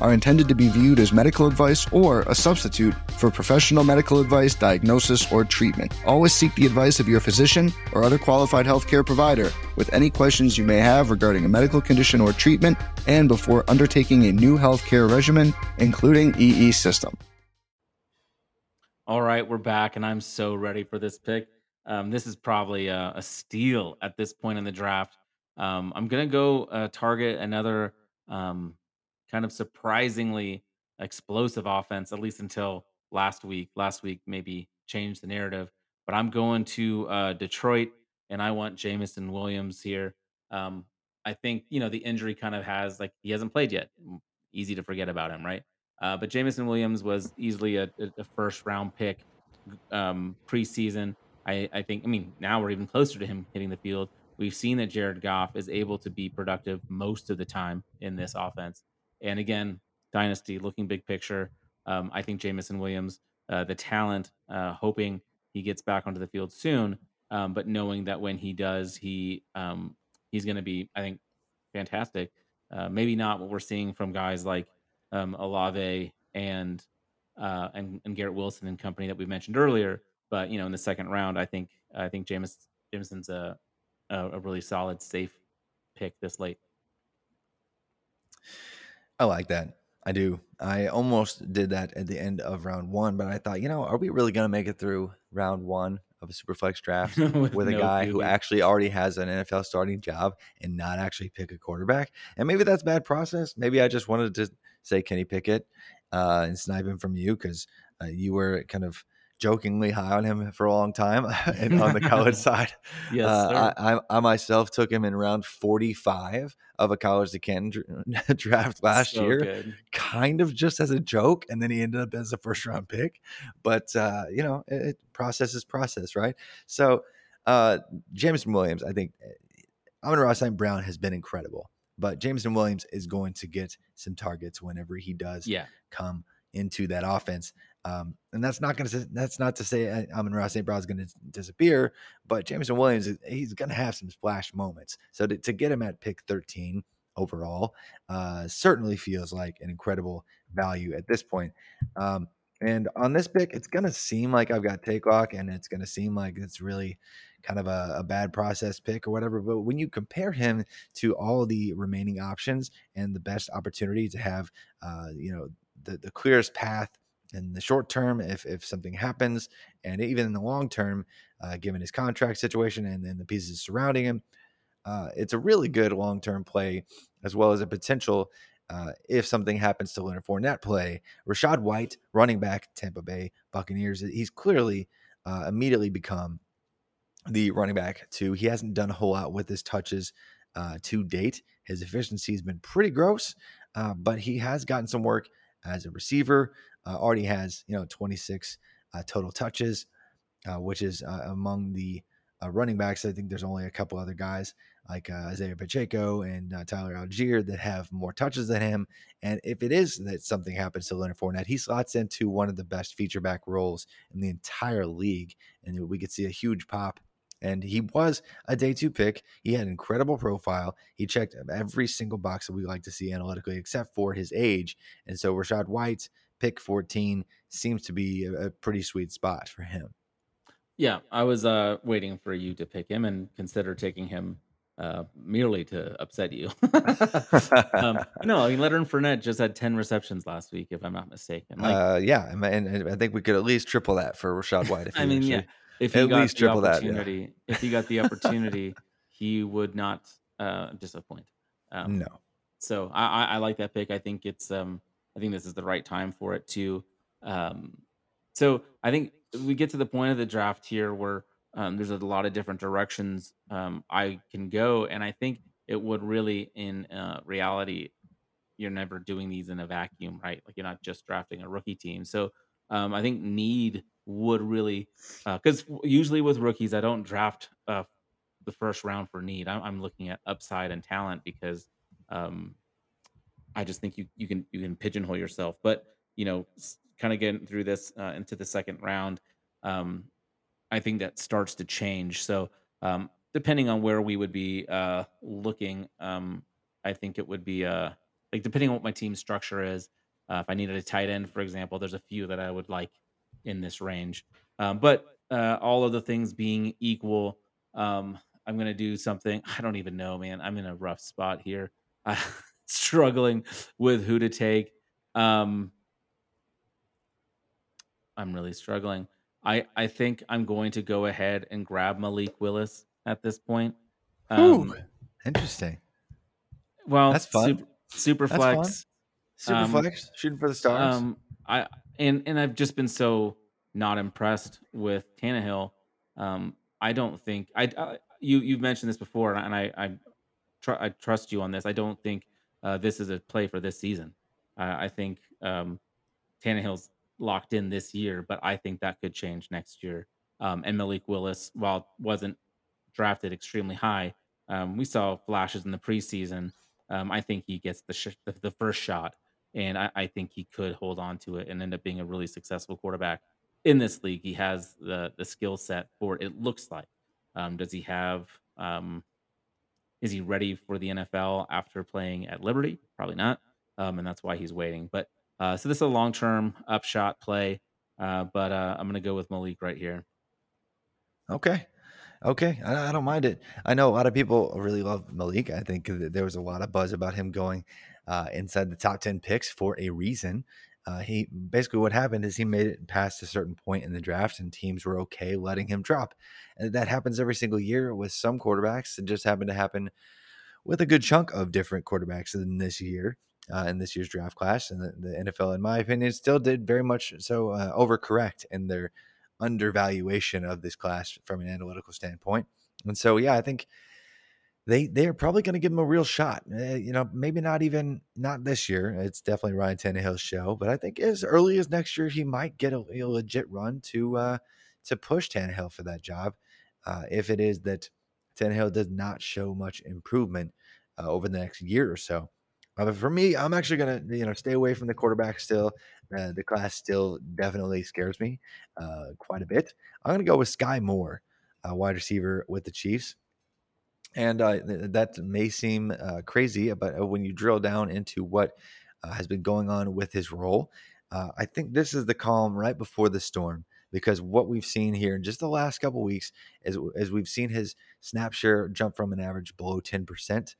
are intended to be viewed as medical advice or a substitute for professional medical advice, diagnosis, or treatment. Always seek the advice of your physician or other qualified healthcare provider with any questions you may have regarding a medical condition or treatment and before undertaking a new healthcare regimen, including EE system. All right, we're back, and I'm so ready for this pick. Um, this is probably a, a, steal at this point in the draft. Um, I'm going to go uh, target another um, kind of surprisingly explosive offense, at least until last week. Last week maybe changed the narrative, but I'm going to uh, Detroit and I want Jameson Williams here. Um, I think, you know, the injury kind of has like he hasn't played yet. Easy to forget about him, right? Uh, but Jameson Williams was easily a, a first round pick um, preseason. I, I think, I mean, now we're even closer to him hitting the field. We've seen that Jared Goff is able to be productive most of the time in this offense. And again, dynasty looking big picture. Um, I think Jameson Williams, uh, the talent, uh, hoping he gets back onto the field soon, um, but knowing that when he does, he um, he's going to be, I think, fantastic. Uh, maybe not what we're seeing from guys like um, Olave and uh, and and Garrett Wilson and company that we mentioned earlier, but you know, in the second round, I think I think James Jameson's a, a really solid, safe pick this late. I like that. I do. I almost did that at the end of round one, but I thought, you know, are we really going to make it through round one of a Superflex draft with, with a no guy who actually already has an NFL starting job and not actually pick a quarterback? And maybe that's bad process. Maybe I just wanted to say Kenny Pickett uh, and snipe him from you because uh, you were kind of jokingly high on him for a long time and on the college side. Yes, uh, I, I, I, myself took him in round 45 of a college to Canton draft last so year, good. kind of just as a joke. And then he ended up as a first round pick. But, uh, you know, it, it, process is process, right? So, uh, Jameson Williams, I think eh, Amon-Ra St. Brown has been incredible. But Jameson Williams is going to get some targets whenever he does yeah. come into that offense. Um, and that's not going to that's not to say uh, Amon-Ra St. Brown is going to disappear, but Jameson Williams he's going to have some splash moments. So to, to, get him at pick 13 overall uh, certainly feels like an incredible value at this point. Um, and on this pick, it's going to seem like I've got take lock, and it's going to seem like it's really kind of a, a, bad process pick or whatever. But when you compare him to all the remaining options and the best opportunity to have, uh, you know, the, the clearest path in the short term if, if something happens, and even in the long term, uh, given his contract situation and then the pieces surrounding him, uh, it's a really good long term play as well as a potential. Uh, if something happens to Leonard Fournette play, Rachaad White, running back, Tampa Bay Buccaneers, he's clearly uh, immediately become the running back too. He hasn't done a whole lot with his touches uh, to date. His efficiency has been pretty gross, uh, but he has gotten some work as a receiver. Uh, already has you know 26 uh, total touches, uh, which is uh, among the running backs. I think there's only a couple other guys like Isaiah Pacheco and Tyler Allgeier that have more touches than him. And if it is that something happens to Leonard Fournette, he slots into one of the best feature back roles in the entire league, and we could see a huge pop and he was a day two pick. He had an incredible profile. He checked every single box that we like to see analytically, except for his age. And so Rachaad White, pick 14, seems to be a, a pretty sweet spot for him. Yeah, I was uh, waiting for you to pick him and consider taking him uh, merely to upset you. um, no, I mean Leonard Fournette just had ten receptions last week, if I'm not mistaken. Like, uh, yeah, and, and, I think we could at least triple that for Rachaad White. I mean, actually. yeah, if he At got least the triple that. Yeah. if he got the opportunity, he would not uh, disappoint. Um, no. So I, I, I like that pick. I think it's um I think this is the right time for it too. Um, so I think we get to the point of the draft here where um, there's a lot of different directions um, I can go, and I think it would really, in uh, reality, you're never doing these in a vacuum, right? Like you're not just drafting a rookie team. So um, I think need would really because uh, usually with rookies I don't draft uh, the first round for need. I'm, I'm, looking at upside and talent because um, I just think you you can you can pigeonhole yourself. But you know, kind of getting through this uh, into the second round, um, I think that starts to change. So um, depending on where we would be uh, looking, um, I think it would be uh, like depending on what my team structure is. Uh, if I needed a tight end, for example, there's a few that I would like in this range. Um, but uh, all of the things being equal, um, I'm going to do something. I don't even know, man. I'm in a rough spot here. I'm struggling with who to take. Um, I'm really struggling. I, I think I'm going to go ahead and grab Malik Willis at this point. Um, Ooh, interesting. Well, that's fun. Super, super that's flex. Fun. Super um, flex, shooting for the stars. Um, I and and I've just been so not impressed with Tannehill. Um, I don't think I, I you you've mentioned this before, and I I, tr- I trust you on this. I don't think uh, this is a play for this season. Uh, I think um, Tannehill's locked in this year, but I think that could change next year. Um, and Malik Willis, while wasn't drafted extremely high, um, we saw flashes in the preseason um, I think he gets the, sh- the the first shot, and I, I think he could hold on to it and end up being a really successful quarterback in this league. He has the the skill set for it. looks like. Um, does he have? Is he ready for the NFL after playing at Liberty? Probably not, um, and that's why he's waiting. But uh, so this is a long term upshot play, uh, but uh, I'm going to go with Malik right here. Okay. Okay, I, I don't mind it. I know a lot of people really love Malik. I think there was a lot of buzz about him going uh, inside the top 10 picks for a reason. Uh, he basically what happened is he made it past a certain point in the draft, and teams were okay letting him drop. And that happens every single year with some quarterbacks. It just happened to happen with a good chunk of different quarterbacks in this year, uh, in this year's draft class. And the, the, NFL, in my opinion, still did very much so uh, overcorrect in their undervaluation of this class from an analytical standpoint. And so, yeah, I think they they are probably going to give him a real shot. Uh, you know, maybe not even not this year. It's definitely Ryan Tannehill's show, but I think as early as next year, he might get a, a legit run to uh, to push Tannehill for that job. Uh, if it is that Tannehill does not show much improvement uh, over the next year or so. Uh, for me, I'm actually gonna you know stay away from the quarterback still. Uh, the class still definitely scares me quite a bit. I'm gonna go with Skyy Moore, wide receiver with the Chiefs. And uh, that may seem uh, crazy, but uh, when you drill down into what has been going on with his role, I think this is the calm right before the storm because what we've seen here in just the last couple weeks is as we've seen his snap share jump from an average below 10%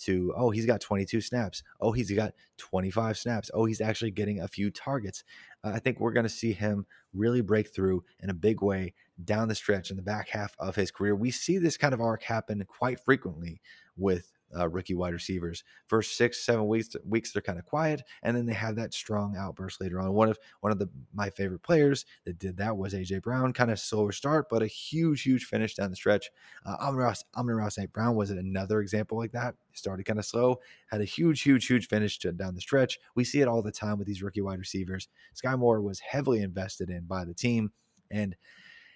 to oh he's got 22 snaps. Oh he's got 25 snaps. Oh he's actually getting a few targets. Uh, i think we're going to see him really break through in a big way down the stretch in the back half of his career. We see this kind of arc happen quite frequently with uh, rookie wide receivers. First six, seven weeks, weeks they're kind of quiet, and then they have that strong outburst later on. One of one of the my favorite players that did that was AJ Brown. Kind of slower start, but a huge, huge finish down the stretch. Uh, Amon Amon St. Brown was another example like that. Started kind of slow, had a huge, huge, huge finish to, down the stretch. We see it all the time with these rookie wide receivers. Skyy Moore was heavily invested in by the team, and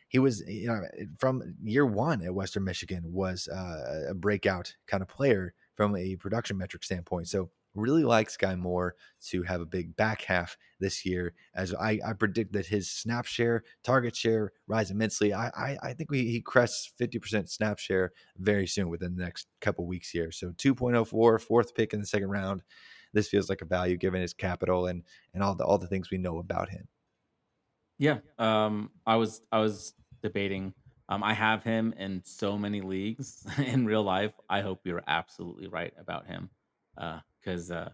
he was you know from year one at Western Michigan was uh, a breakout kind of player from a production metric standpoint. So really like Skyy Moore to have a big back half this year. As I, I predict that his snap share, target share rise immensely. I I, I think we, he crests 50% snap share very soon within the next couple weeks here. So 2.04, fourth pick in the second round. This feels like a value given his capital and and all the all the things we know about him. Yeah. Um, I was I was debating. Um, I have him in so many leagues in real life. I hope you're absolutely right about him, because uh, uh,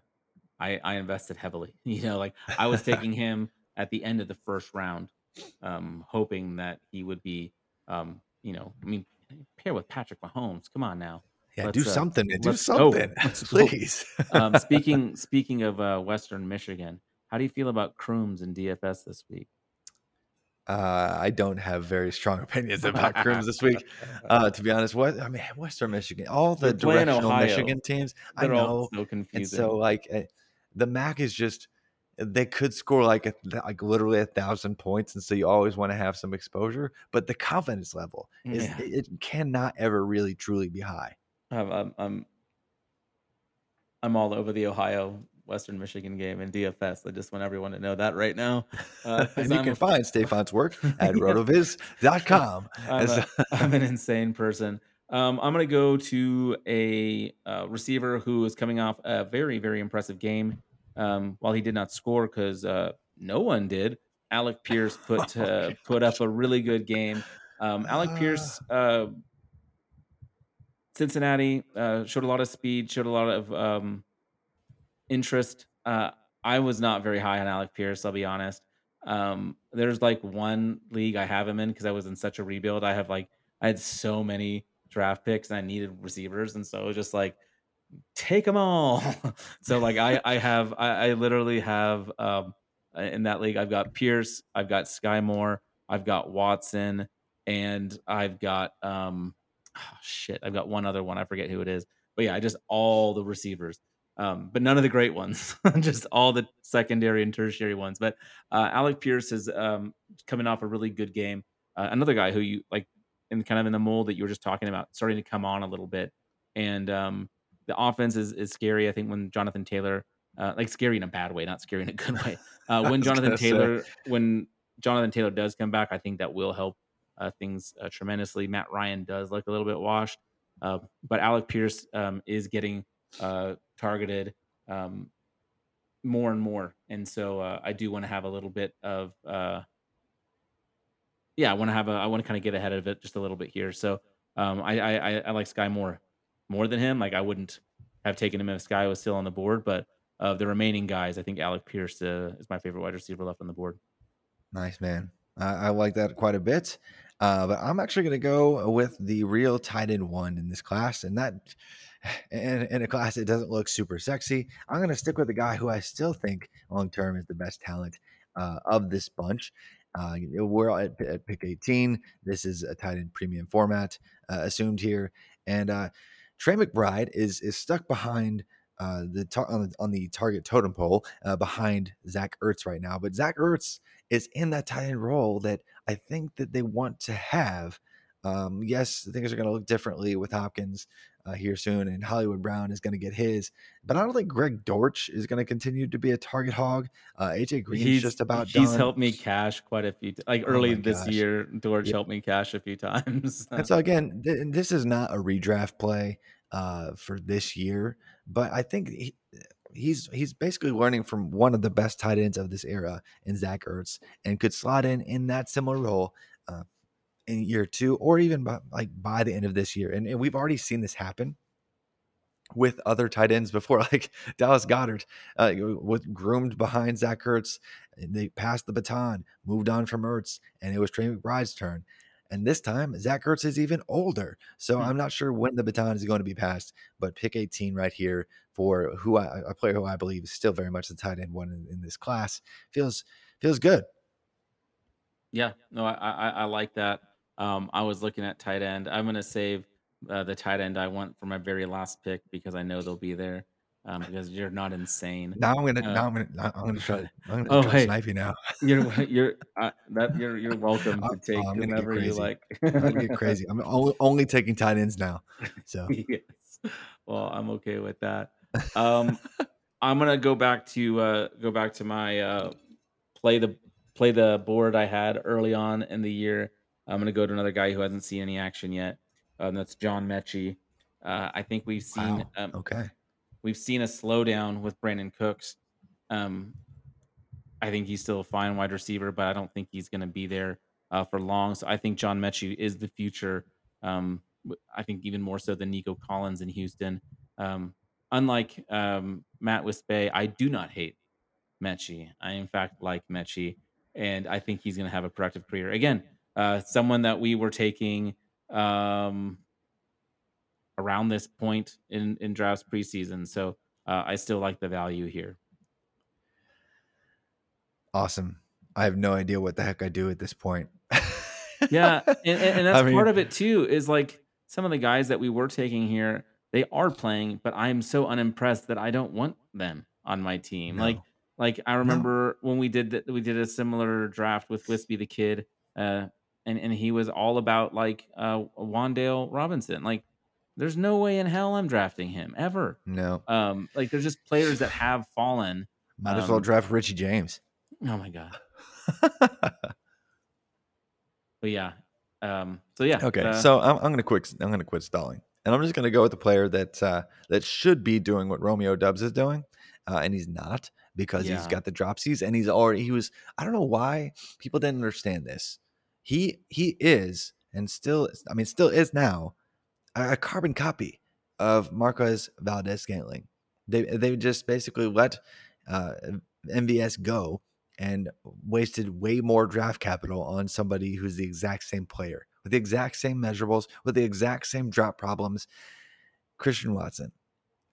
I I invested heavily. You know, like I was taking him at the end of the first round, um, hoping that he would be, um, you know, I mean, pair with Patrick Mahomes. Come on now. Yeah, let's, do uh, something. do something, please. um, speaking speaking of uh, Western Michigan, how do you feel about Crooms and DFS this week? Uh, I don't have very strong opinions about Crooms this week. Uh, to be honest, what I mean, Western Michigan, all the directional Ohio. Michigan teams, They're I know, so confusing. And so like uh, the MAC is just they could score like a, like literally a thousand points, and so you always want to have some exposure. But the confidence level is yeah. it, it, cannot ever really truly be high. I'm, I'm I'm all over the Ohio Western Michigan game in DFS. I just want everyone to know that right now. Uh, and you I'm can a, find Stefan's work at rotoviz.com. I'm, a, I'm an insane person. Um, I'm going to go to a uh, receiver who is coming off a very, very impressive game. Um, while he did not score because uh, no one did, Alec Pierce put uh, put up a really good game. Um, Alec Pierce, ah. uh, Cincinnati, uh, showed a lot of speed, showed a lot of um, interest. Uh, I was not very high on Alec Pierce. I'll be honest. Um, there's like one league I have him in because I was in such a rebuild. I have like I had so many draft picks and I needed receivers, and so it was just like take them all. so like I I have I, I literally have um, in that league I've got Pierce, I've got Skyy Moore, I've got Watson, and I've got um oh, shit I've got one other one I forget who it is, but yeah I just all the receivers um, but none of the great ones, just all the secondary and tertiary ones. But uh, Alec Pierce is um, coming off a really good game. Uh, another guy who you like, in kind of in the mold that you were just talking about, starting to come on a little bit. And um, the offense is is scary. I think when Jonathan Taylor, uh, like scary in a bad way, not scary in a good way. Uh, when Jonathan gonna say. Taylor, when Jonathan Taylor does come back, I think that will help uh, things uh, tremendously. Matt Ryan does look a little bit washed, uh, but Alec Pierce um, is getting uh, targeted um, more and more, and so uh, I do want to have a little bit of. Uh, yeah, I want to have a. I want to kind of get ahead of it just a little bit here. So um, I, I I like Skyy Moore more than him. Like I wouldn't have taken him if Skyy was still on the board, but of the remaining guys, I think Alec Pierce uh, is my favorite wide receiver left on the board. Nice man. I, I like that quite a bit. Uh, but I'm actually going to go with the real tight end one in this class, and that in, in a class that doesn't look super sexy. I'm going to stick with the guy who I still think long term is the best talent uh, of this bunch. Uh, we're at, at pick 18. This is a tight end premium format uh, assumed here, and uh, Trey McBride is is stuck behind uh, the tar- on, the, on the target totem pole uh, behind Zach Ertz right now. But Zach Ertz is in that tight end role that I think that they want to have. Um, yes, things are going to look differently with Hopkins uh, here soon, and Hollywood Brown is going to get his. But I don't think Greg Dortch is going to continue to be a target hog. Uh, AJ Green's just about done. he's done. helped me cash quite a few. Like Oh early my this gosh. year, Dortch Yeah. helped me cash a few times. And so again, th- this is not a redraft play uh, for this year, but I think he, he's he's basically learning from one of the best tight ends of this era in Zach Ertz, and could slot in in that similar role uh, in year two, or even by, like by the end of this year. And, and we've already seen this happen with other tight ends before, like Dallas Goedert uh, was groomed behind Zach Ertz. And they passed the baton, moved on from Ertz, and it was Trey McBride's turn. And this time, Zach Ertz is even older. So Hmm. I'm not sure when the baton is going to be passed, but pick 18 right here for who I, a player who I believe is still very much the tight end one in, in this class feels feels good. Yeah, no, I, I I like that. Um, I was looking at tight end. I'm gonna save uh, the tight end I want for my very last pick because I know they'll be there. Um, because you're not insane. Now I'm gonna Uh, now I'm gonna I'm gonna try to I'm gonna Oh, try to hey. snipe you now. You're you're uh, that you're you're welcome to take get whomever you like. I'm gonna get crazy. I'm only, only taking tight ends now. So yes. Well, I'm okay with that. Um, I'm gonna go back to uh, go back to my uh, play the play the board I had early on in the year. I'm gonna go to another guy who hasn't seen any action yet. Um, that's John Metchie. Uh, I think we've seen wow. um, okay. we've seen a slowdown with Brandin Cooks. Um, I think he's still a fine wide receiver, but I don't think he's going to be there uh, for long. So I think John Metchie is the future. Um, I think even more so than Nico Collins in Houston. Um, unlike um, Matt Wispe, I do not hate Metchie. I in fact like Metchie, and I think he's going to have a productive career. Again, uh, someone that we were taking um, around this point in in drafts preseason. So uh, I still like the value here. Awesome. I have no idea what the heck I do at this point. Yeah, and, and, that's I mean, part of it too. Is like some of the guys that we were taking here, they are playing, but I'm so unimpressed that I don't want them on my team. Like No. like I remember when we did that, we did a similar draft with Wispy the kid, uh, and and he was all about like uh, Wan'Dale Robinson. Like, there's no way in hell I'm drafting him ever. No. Um, like there's just players that have fallen. Might as well Um, draft Richie James. Oh my god. But yeah. Um. So yeah. Okay, uh, so I'm, I'm gonna quit. I'm gonna quit stalling, and I'm just gonna go with the player that uh, that should be doing what Romeo Dubs is doing, uh, and he's not because he's got the dropsies, and he's already he was. I don't know why people didn't understand this. He he is and still. I mean, still is now a, carbon copy of Marquez Valdes Scantling. They they just basically let uh, MVS go and wasted way more draft capital on somebody who's the exact same player with the exact same measurables, with the exact same drop problems. Christian Watson.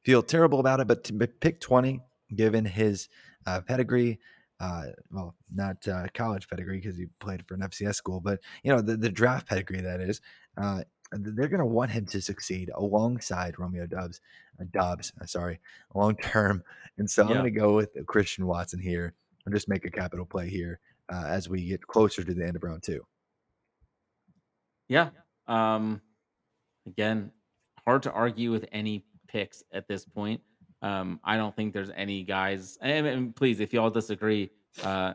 Feel terrible about it, but to pick 20, given his uh, pedigree, uh, well, not uh, college pedigree because he played for an FCS school, but you know the, the draft pedigree that is. Uh, they're going to want him to succeed alongside Romeo Dubs, uh, Doubs, uh, sorry, long term. And so I'm going to go with Christian Watson here and just make a capital play here uh, as we get closer to the end of round two. Yeah. Um again, hard to argue with any picks at this point. Um, I don't think there's any guys. And, and please, if y'all disagree, uh,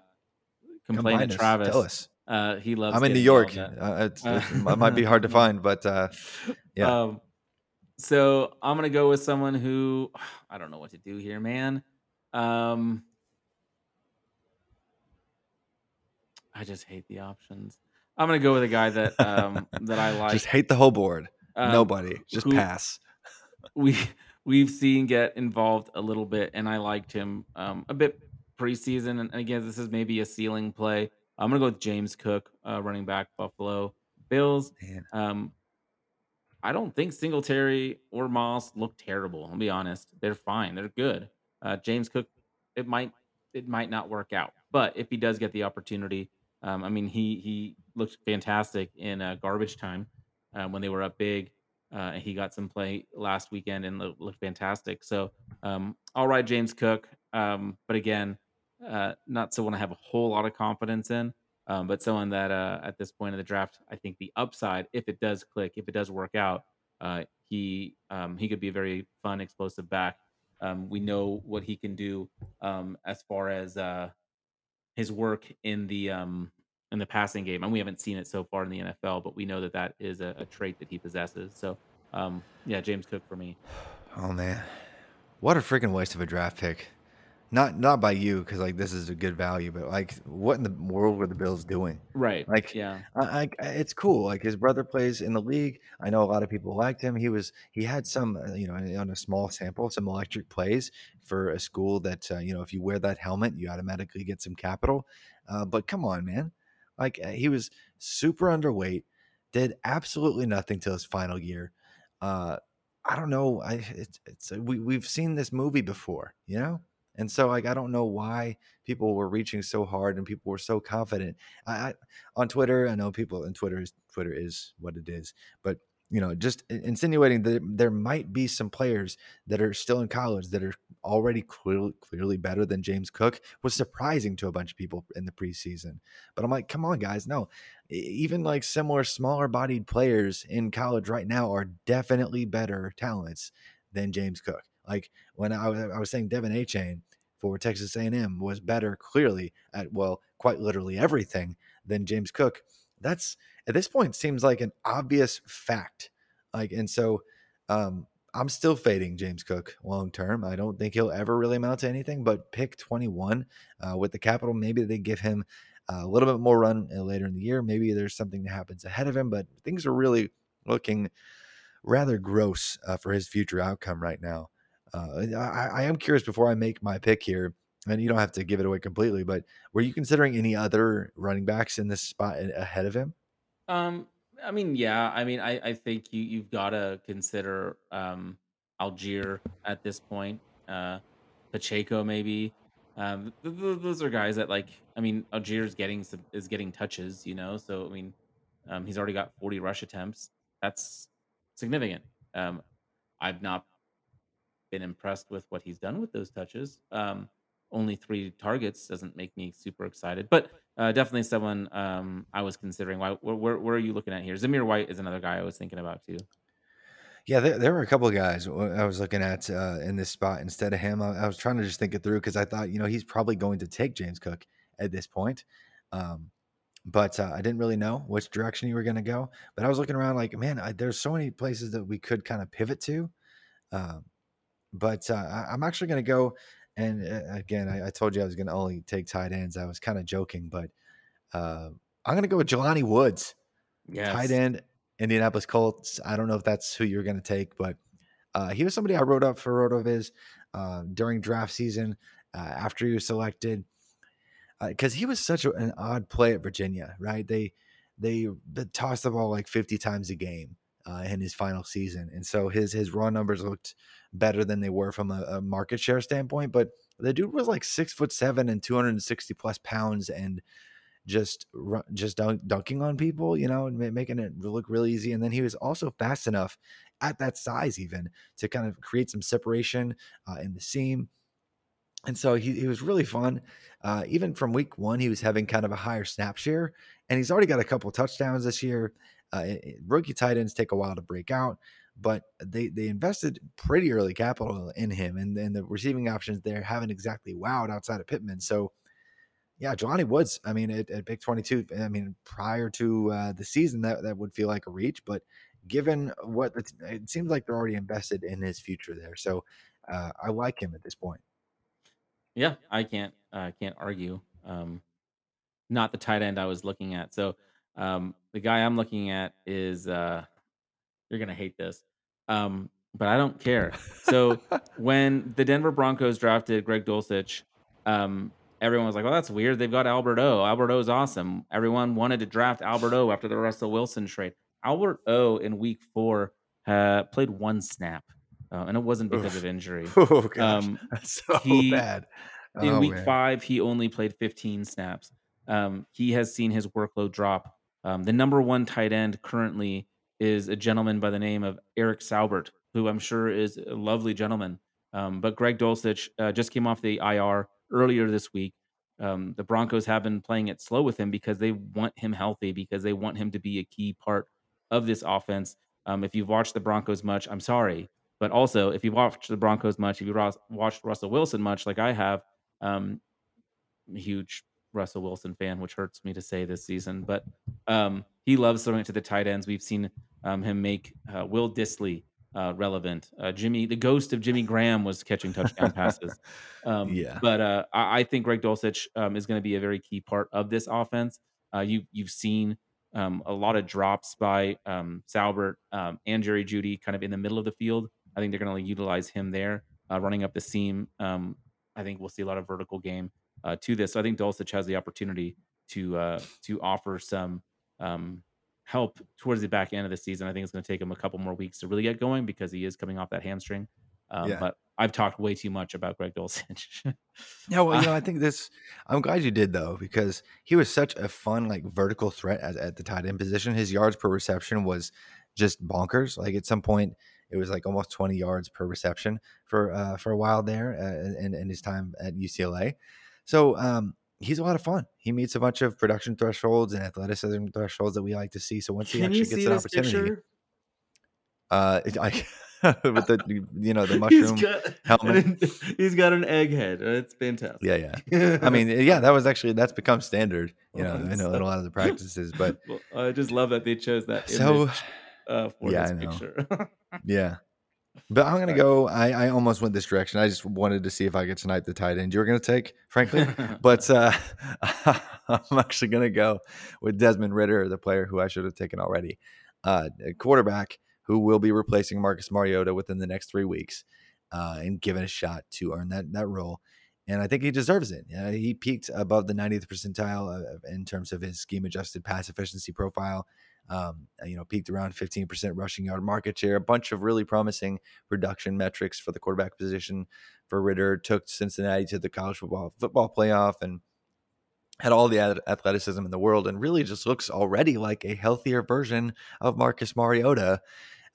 complain to Travis. Tell us. Uh, he loves. I'm in New York. Uh, it's, Uh, it might be hard to find, but uh, yeah. Um, so I'm gonna go with someone who I don't know what to do here, man. Um, I just hate the options. I'm gonna go with a guy that um that I like. just hate the whole board. um, Nobody. Just who- pass. we we've seen get involved a little bit, and I liked him um, a bit preseason. And again, this is maybe a ceiling play. I'm gonna go with James Cook, uh, running back, Buffalo Bills. Um, I don't think Singletary or Moss look terrible. I'll be honest; they're fine. They're good. Uh, James Cook, it might it might not work out, but if he does get the opportunity, um, I mean, he he looked fantastic in uh, garbage time uh, when they were up big. Uh, he got some play last weekend and looked, looked fantastic. So, um, all right, James Cook. Um, but again, uh, not someone I have a whole lot of confidence in, um, but someone that uh, at this point of the draft, I think the upside, if it does click, if it does work out, uh, he um, he could be a very fun, explosive back. Um, we know what he can do um, as far as uh, his work in the in the passing game, and we haven't seen it so far in the NFL, but we know that that is a, a trait that he possesses. So, um, yeah, James Cook for me. Oh man, what a freaking waste of a draft pick. Not not by you because like this is a good value, but like what in the world were the Bills doing? Right. Like, yeah. I, I, it's cool. Like his brother plays in the league. I know a lot of people liked him. He was he had some uh, you know on a small sample some electric plays for a school that uh, you know if you wear that helmet you automatically get some capital. Uh, but come on, man, like uh, he was super underweight, did absolutely nothing till his final year. Uh, I don't know. I it's, it's we we've seen this movie before, you know. And so, like, I don't know why people were reaching so hard and people were so confident. I, I on Twitter, I know people, and Twitter is Twitter is what it is, but you know, just insinuating that there might be some players that are still in college that are already clearly, better than James Cook was surprising to a bunch of people in the preseason. But I'm like, come on, guys, no. Even like similar, smaller bodied players in college right now are definitely better talents than James Cook. Like when I was, I was saying Devon Achane for Texas A&M was better clearly at well, quite literally everything than James Cook. That's at this point seems like an obvious fact. Like and so um I'm still fading James Cook long term. I don't think he'll ever really amount to anything, but pick 21 uh, with the capital, maybe they give him a little bit more run uh, later in the year. Maybe there's something that happens ahead of him, but things are really looking rather gross uh, for his future outcome right now. Uh, I, I am curious before I make my pick here, and you don't have to give it away completely, but were you considering any other running backs in this spot ahead of him? Um, I mean, yeah. I mean, I, I think you you've got to consider um Allgeier at this point. Uh, Pacheco maybe. Um, th- th- those are guys that like. I mean, Allgeier's getting some is getting touches, you know. So I mean, um, he's already got 40 rush attempts. That's significant. Um, I've not been impressed with what he's done with those touches. Um, only three targets doesn't make me super excited, but uh, definitely someone um, I was considering. Why? Where, where, where are you looking at here? Zamir White is another guy I was thinking about too. Yeah, there, there were a couple of guys I was looking at uh, in this spot instead of him. I, I was trying to just think it through because I thought, you know, he's probably going to take James Cook at this point. Um, but uh, I didn't really know which direction you were going to go. But I was looking around like, man, I, there's so many places that we could kind of pivot to. Um, but uh, I'm actually going to go. And uh, again, I, I told you I was going to only take tight ends. I was kind of joking, but uh, I'm going to go with Jelani Woods Yes. tight end, Indianapolis Colts. I don't know if that's who you're going to take, but uh, he was somebody I wrote up for Rotoviz uh, during draft season uh, after he was selected because he was such a, an odd play at Virginia, right? They they, tossed the ball like 50 times a game uh, in his final season, and so his his raw numbers looked better than they were from a, a market share standpoint. But the dude was like six foot seven and 260 plus pounds, and just just dunk, dunking on people, you know, and making it look really easy. And then he was also fast enough at that size, even to kind of create some separation uh, in the seam. And so he, he was really fun. Uh, even from week one, he was having kind of a higher snap share, and he's already got a couple touchdowns this year. Uh, it- it- rookie tight ends take a while to break out, but they they invested pretty early capital in him, and then the receiving options there haven't exactly wowed outside of Pittman. So, yeah, Jelani Woods. I mean, at, at Big Twenty Two. I mean, prior to uh, the season, that that would feel like a reach, but given what it seems like they're already invested in his future there. So, uh, I like him at this point. Yeah, I can't I can't argue. Um, not the tight end I was looking at. So um, the guy I'm looking at is uh, you're gonna hate this, um, but I don't care. So when the Denver Broncos drafted Greg Dulcich, um, everyone was like, "Well, that's weird. They've got Albert O. Albert O is awesome." Everyone wanted to draft Albert O after the Russell Wilson trade. Albert O in Week Four uh, played one snap, uh, and it wasn't because Oof. of injury. Oh gosh, Um, so he- bad. in Oh, week man. five, he only played 15 snaps. Um, he has seen his workload drop. Um, the number one tight end currently is a gentleman by the name of Eric Saubert, who I'm sure is a lovely gentleman. Um, but Greg Dulcich uh, just came off the IR earlier this week. Um, the Broncos have been playing it slow with him because they want him healthy, because they want him to be a key part of this offense. Um, if you've watched the Broncos much, I'm sorry. But also, if you've watched the Broncos much, if you've watched Russell Wilson much, like I have, um, huge Russell Wilson fan, which hurts me to say this season, but um, he loves throwing it to the tight ends. We've seen um, him make uh, Will Dissly uh, relevant. Uh, Jimmy, the ghost of Jimmy Graham, was catching touchdown passes. Um, Yeah. but uh, I, I think Greg Dulcich um, is going to be a very key part of this offense. Uh, you you've seen um, a lot of drops by um, Saubert um, and Jerry Jeudy, kind of in the middle of the field. I think they're going to utilize him there, uh, running up the seam. Um, I think we'll see a lot of vertical game uh, to this. So I think Dulcich has the opportunity to uh, to offer some um, help towards the back end of the season. I think it's going to take him a couple more weeks to really get going because he is coming off that hamstring. Um, Yeah. But I've talked way too much about Greg Dulcich. Yeah, well, you know, I think this. I'm glad you did though, because he was such a fun, like vertical threat at, at the tight end position. His yards per reception was just bonkers. Like at some point, it was like almost 20 yards per reception for uh, for a while there, uh, in, in his time at UCLA. So um, he's a lot of fun. He meets a bunch of production thresholds and athleticism thresholds that we like to see. So once he Can actually gets an opportunity, picture? uh, it- I, with the you know the He's mushroom got, helmet. he's got an egg head. It's fantastic. Yeah, yeah. I mean, yeah, that was actually that's become standard, you know, in a, in a lot of the practices. But Well, I just love that they chose that so, image uh, for yeah, this I know. picture. yeah. But I'm gonna go. I, I almost went this direction. I just wanted to see if I could snipe the tight end you were gonna take, frankly. but uh, I'm actually gonna go with Desmond Ridder, the player who I should have taken already, uh, a quarterback who will be replacing Marcus Mariota within the next three weeks, uh, and given a shot to earn that that role. And I think he deserves it. Uh, he peaked above the 90th percentile uh, in terms of his scheme adjusted pass efficiency profile. Um, you know, peaked around 15% rushing yard market share, a bunch of really promising production metrics for the quarterback position for Ridder. Took Cincinnati to the college football football playoff and had all the ath- athleticism in the world, and really just looks already like a healthier version of Marcus Mariota.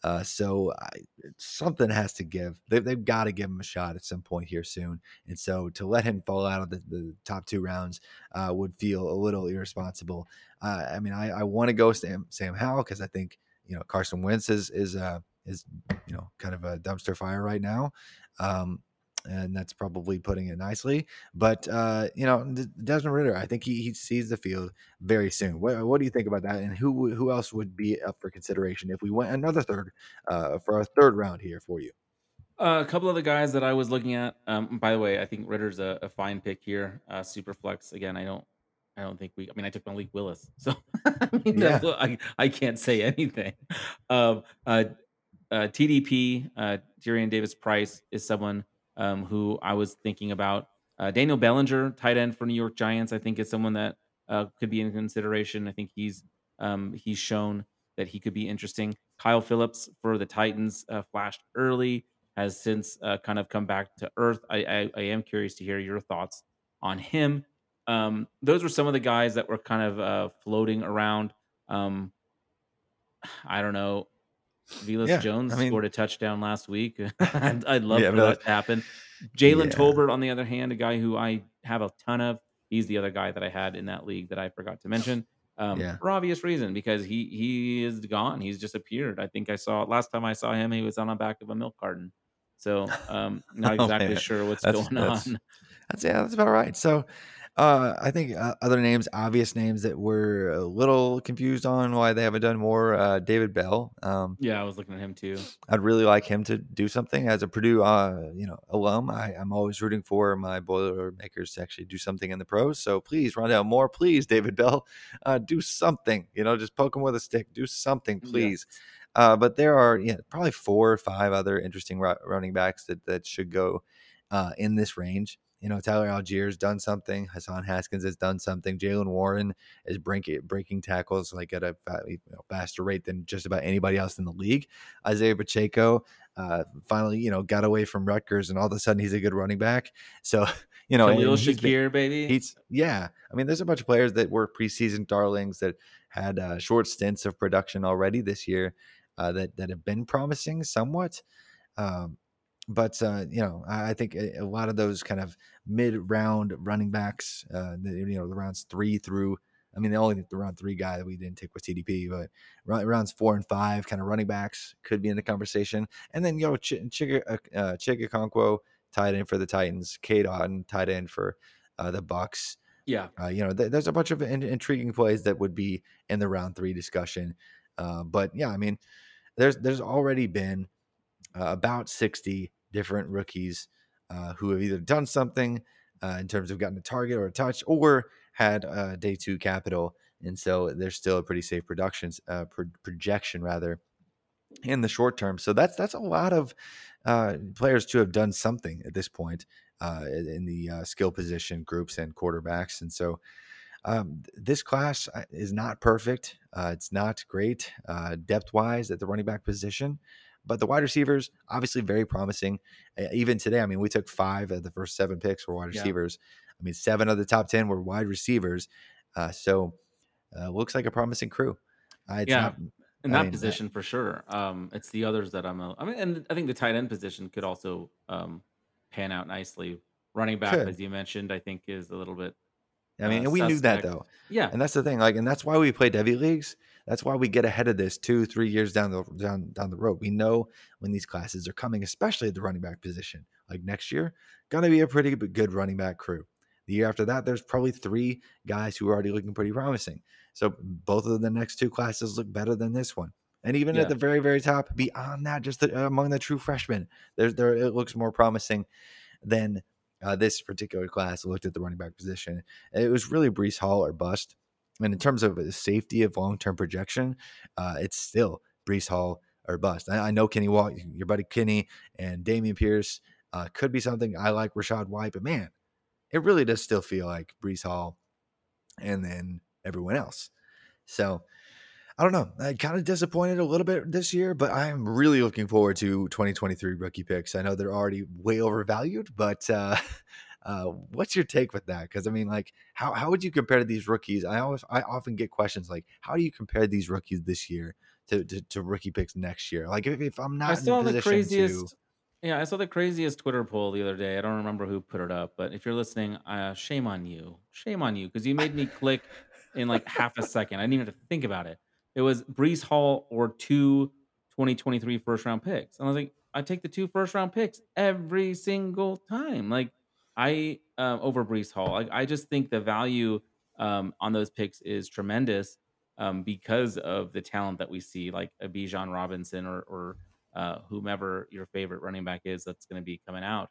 Uh, so I, something has to give. They've, they've got to give him a shot at some point here soon. And so to let him fall out of the, the top two rounds uh, would feel a little irresponsible. Uh, I mean, I, I want to go Sam Sam Howell because I think you know Carson Wentz is is uh, is you know kind of a dumpster fire right now. Um, and that's probably putting it nicely. But uh, you know, Desmond Ridder, I think he, he sees the field very soon. What, what do you think about that? And who who else would be up for consideration if we went another third uh, for a third round here for you? Uh, a couple of the guys that I was looking at. Um, by the way, I think Ridder's a, a fine pick here. Uh, super flex again. I don't. I don't think we. I mean, I took Malik Willis, so I, mean, Yeah. I, I can't say anything. Um, uh, uh, TDP, uh, Tyrion Davis Price is someone um, who I was thinking about. Uh, Daniel Bellinger, tight end for New York Giants, I think is someone that uh, could be in consideration. I think he's um, he's shown that he could be interesting. Kyle Philips for the Titans uh, flashed early, has since uh, kind of come back to earth. I, I, I am curious to hear your thoughts on him. Um, those were some of the guys that were kind of uh, floating around. Um, I don't know. Velus Yeah, Jones I mean- scored a touchdown last week. I'd, I'd love Yeah, for that to happen. Jalen Yeah. Tolbert, on the other hand, a guy who I have a ton of. He's the other guy that I had in that league that I forgot to mention. um, Yeah. for obvious reason because he he is gone. He's disappeared. I think I saw last time I saw him, he was on the back of a milk carton. So um, not Oh, exactly man. sure what's That's- going that's- on. That's yeah, that's about right. So, uh, I think uh, other names, obvious names that we're a little confused on why they haven't done more. Uh, David Bell. Um, Yeah, I was looking at him too. I'd really like him to do something as a Purdue, uh, you know, alum. I, I'm always rooting for my Boilermakers to actually do something in the pros. So please, Rondale Moore, please, David Bell, uh, do something. You know, just poke him with a stick. Do something, Yeah. please. Uh, but there are yeah, probably four or five other interesting ru- running backs that that should go uh, in this range. You know, Tyler Allgeier's done something. Hassan Haskins has done something. Jaylen Warren is breaking breaking tackles like at a you know, faster rate than just about anybody else in the league. Isaiah Pacheco uh, finally, you know, got away from Rutgers, and all of a sudden he's a good running back. So, you know, Khalil he's been- baby. He's yeah. I mean, there's a bunch of players that were preseason darlings that had uh, short stints of production already this year uh, that that have been promising somewhat. Um, but uh, you know, I, I think a, a lot of those kind of mid-round running backs, uh, the, you know, the rounds three through. I mean, the only the round three guy that we didn't take was TDP, but rou- rounds four and five kind of running backs could be in the conversation. And then, yo, Ch- Chiga uh, uh, Chig Okonkwo, tight for the Titans. Cade Otton, tight end for uh, the Bucks. yeah, Uh, you know, th- there's a bunch of in- intriguing plays that would be in the round three discussion. Uh, but yeah, I mean, there's there's already been uh, about 60 different rookies uh, who have either done something uh, in terms of gotten a target or a touch or had uh, day two capital. And so there's still a pretty safe productions uh, pro- projection rather in the short term. So that's that's a lot of uh, players to have done something at this point uh, in the skill position groups and quarterbacks. And so um, this class is not perfect. It's not great depth wise at the running back position, but the wide receivers obviously very promising. Even today, I mean, we took five of the first seven picks were wide Yeah. receivers. I mean, seven of the top ten were wide receivers. Uh, so uh, looks like a promising crew. Uh, it's Yeah. not- in I that mean, uh, position for sure. Um, it's the others that I'm. A, I mean, and I think the tight end position could also um, pan out nicely. Running back, as you mentioned, I think is a little bit. I mean, uh, and we knew that though. Yeah, And that's the thing, like, and that's why we play Devy leagues. That's why we get ahead of this two, three years down the down down the road. We know when these classes are coming, especially at the running back position. Like next year, gonna be a pretty good running back crew. The year after that, there's probably three guys who are already looking pretty promising. So both of the next two classes look better than this one. And even Yeah. at the very, very top, beyond that, just the, among the true freshmen, there's there it looks more promising than uh, this particular class looked at the running back position. It was really Breece Hall or bust. And in terms of the safety of long term projection, uh, it's still Breece Hall or bust. I, I know Kenny Walt, your buddy Kenny, and Dameon Pierce uh, could be something. I like Rachaad White, but man, it really does still feel like Breece Hall and then everyone else. So I don't know. I kind of disappointed a little bit this year, but I'm really looking forward to 2023 rookie picks. I know they're already way overvalued, but uh, uh, what's your take with that? Because I mean, like, how how would you compare these rookies? I always I often get questions like, how do you compare these rookies this year to to, to rookie picks next year? Like, if, if I'm not I in saw a the position craziest. to, Yeah, I saw the craziest Twitter poll the other day. I don't remember who put it up, but if you're listening, uh, shame on you. Shame on you because you made me click in like half a second. I didn't even have to think about it. It was Breece Hall or two 2023 first round picks. And I was like, I take the two first round picks every single time. Like I um, over Breece Hall. Like I just think the value um, on those picks is tremendous um, because of the talent that we see, like a Bijan Robinson or or uh, whomever your favorite running back is that's going to be coming out.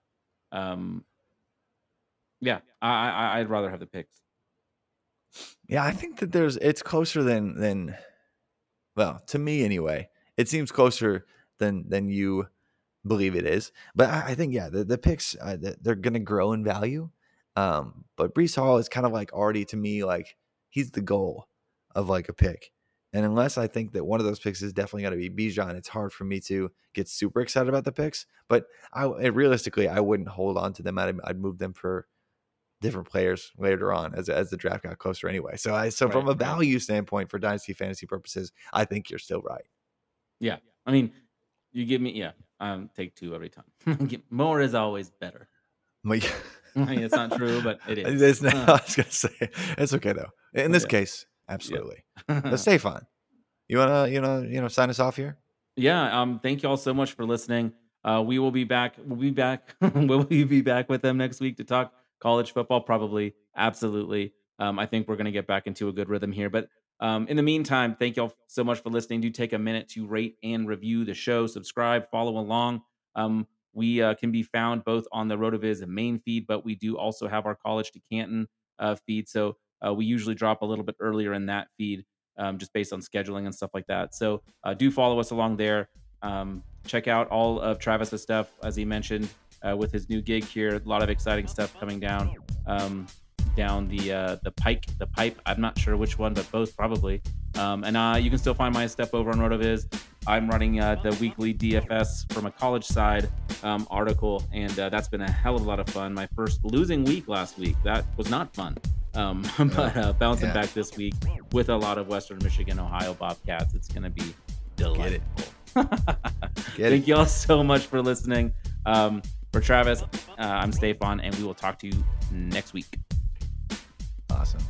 Um, yeah, I, I I'd rather have the picks. yeah, I think that there's it's closer than than well to me anyway. It seems closer than than you believe it is. But I, I think yeah, the, the picks uh, th- they're going to grow in value. Um, but Breece Hall is kind of like already to me like he's the goal of like a pick. And unless I think that one of those picks is definitely going to be Bijan, it's hard for me to get super excited about the picks. But I realistically, I wouldn't hold on to them. I'd, I'd move them for different players later on as as the draft got closer anyway. So I so from Right, a right. value standpoint for dynasty fantasy purposes, I think you're still right. Yeah, I mean, you give me yeah, um, take two every time. More is always better. Like, I mean, it's not true, but it is. It's not, Uh, I was gonna say it's okay though. In this Yeah. case, absolutely. But Stefan, you wanna you know you know sign us off here? Yeah. Um. Thank you all so much for listening. Uh, we will be back. We'll be back. will we be back with them next week to talk college football? Probably. Absolutely. Um. I think we're gonna get back into a good rhythm here. But um, in the meantime, thank y'all so much for listening. Do take a minute to rate and review the show, subscribe, follow along. Um, we uh, can be found both on the RotoViz main feed, but we do also have our College to Canton uh, feed. So uh, we usually drop a little bit earlier in that feed, um, just based on scheduling and stuff like that. So uh, do follow us along there. Um, check out all of Travis's stuff, as he mentioned, uh, with his new gig here. A lot of exciting stuff coming down. Down the uh, the pike, the pipe. I'm not sure which one, but both probably. Um, and uh, you can still find my stuff over on RotoViz. I'm running uh, the weekly DFS from a college side um, article, and uh, that's been a hell of a lot of fun. My first losing week last week. That was not fun. Um, but uh, bouncing Yeah. back this week with a lot of Western Michigan, Ohio Bobcats. It's going to be delightful. Get Thank it? you all so much for listening. Um, for Travis, uh, I'm Stefan, and we will talk to you next week. Awesome.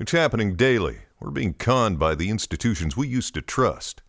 It's happening daily. We're being conned by the institutions we used to trust.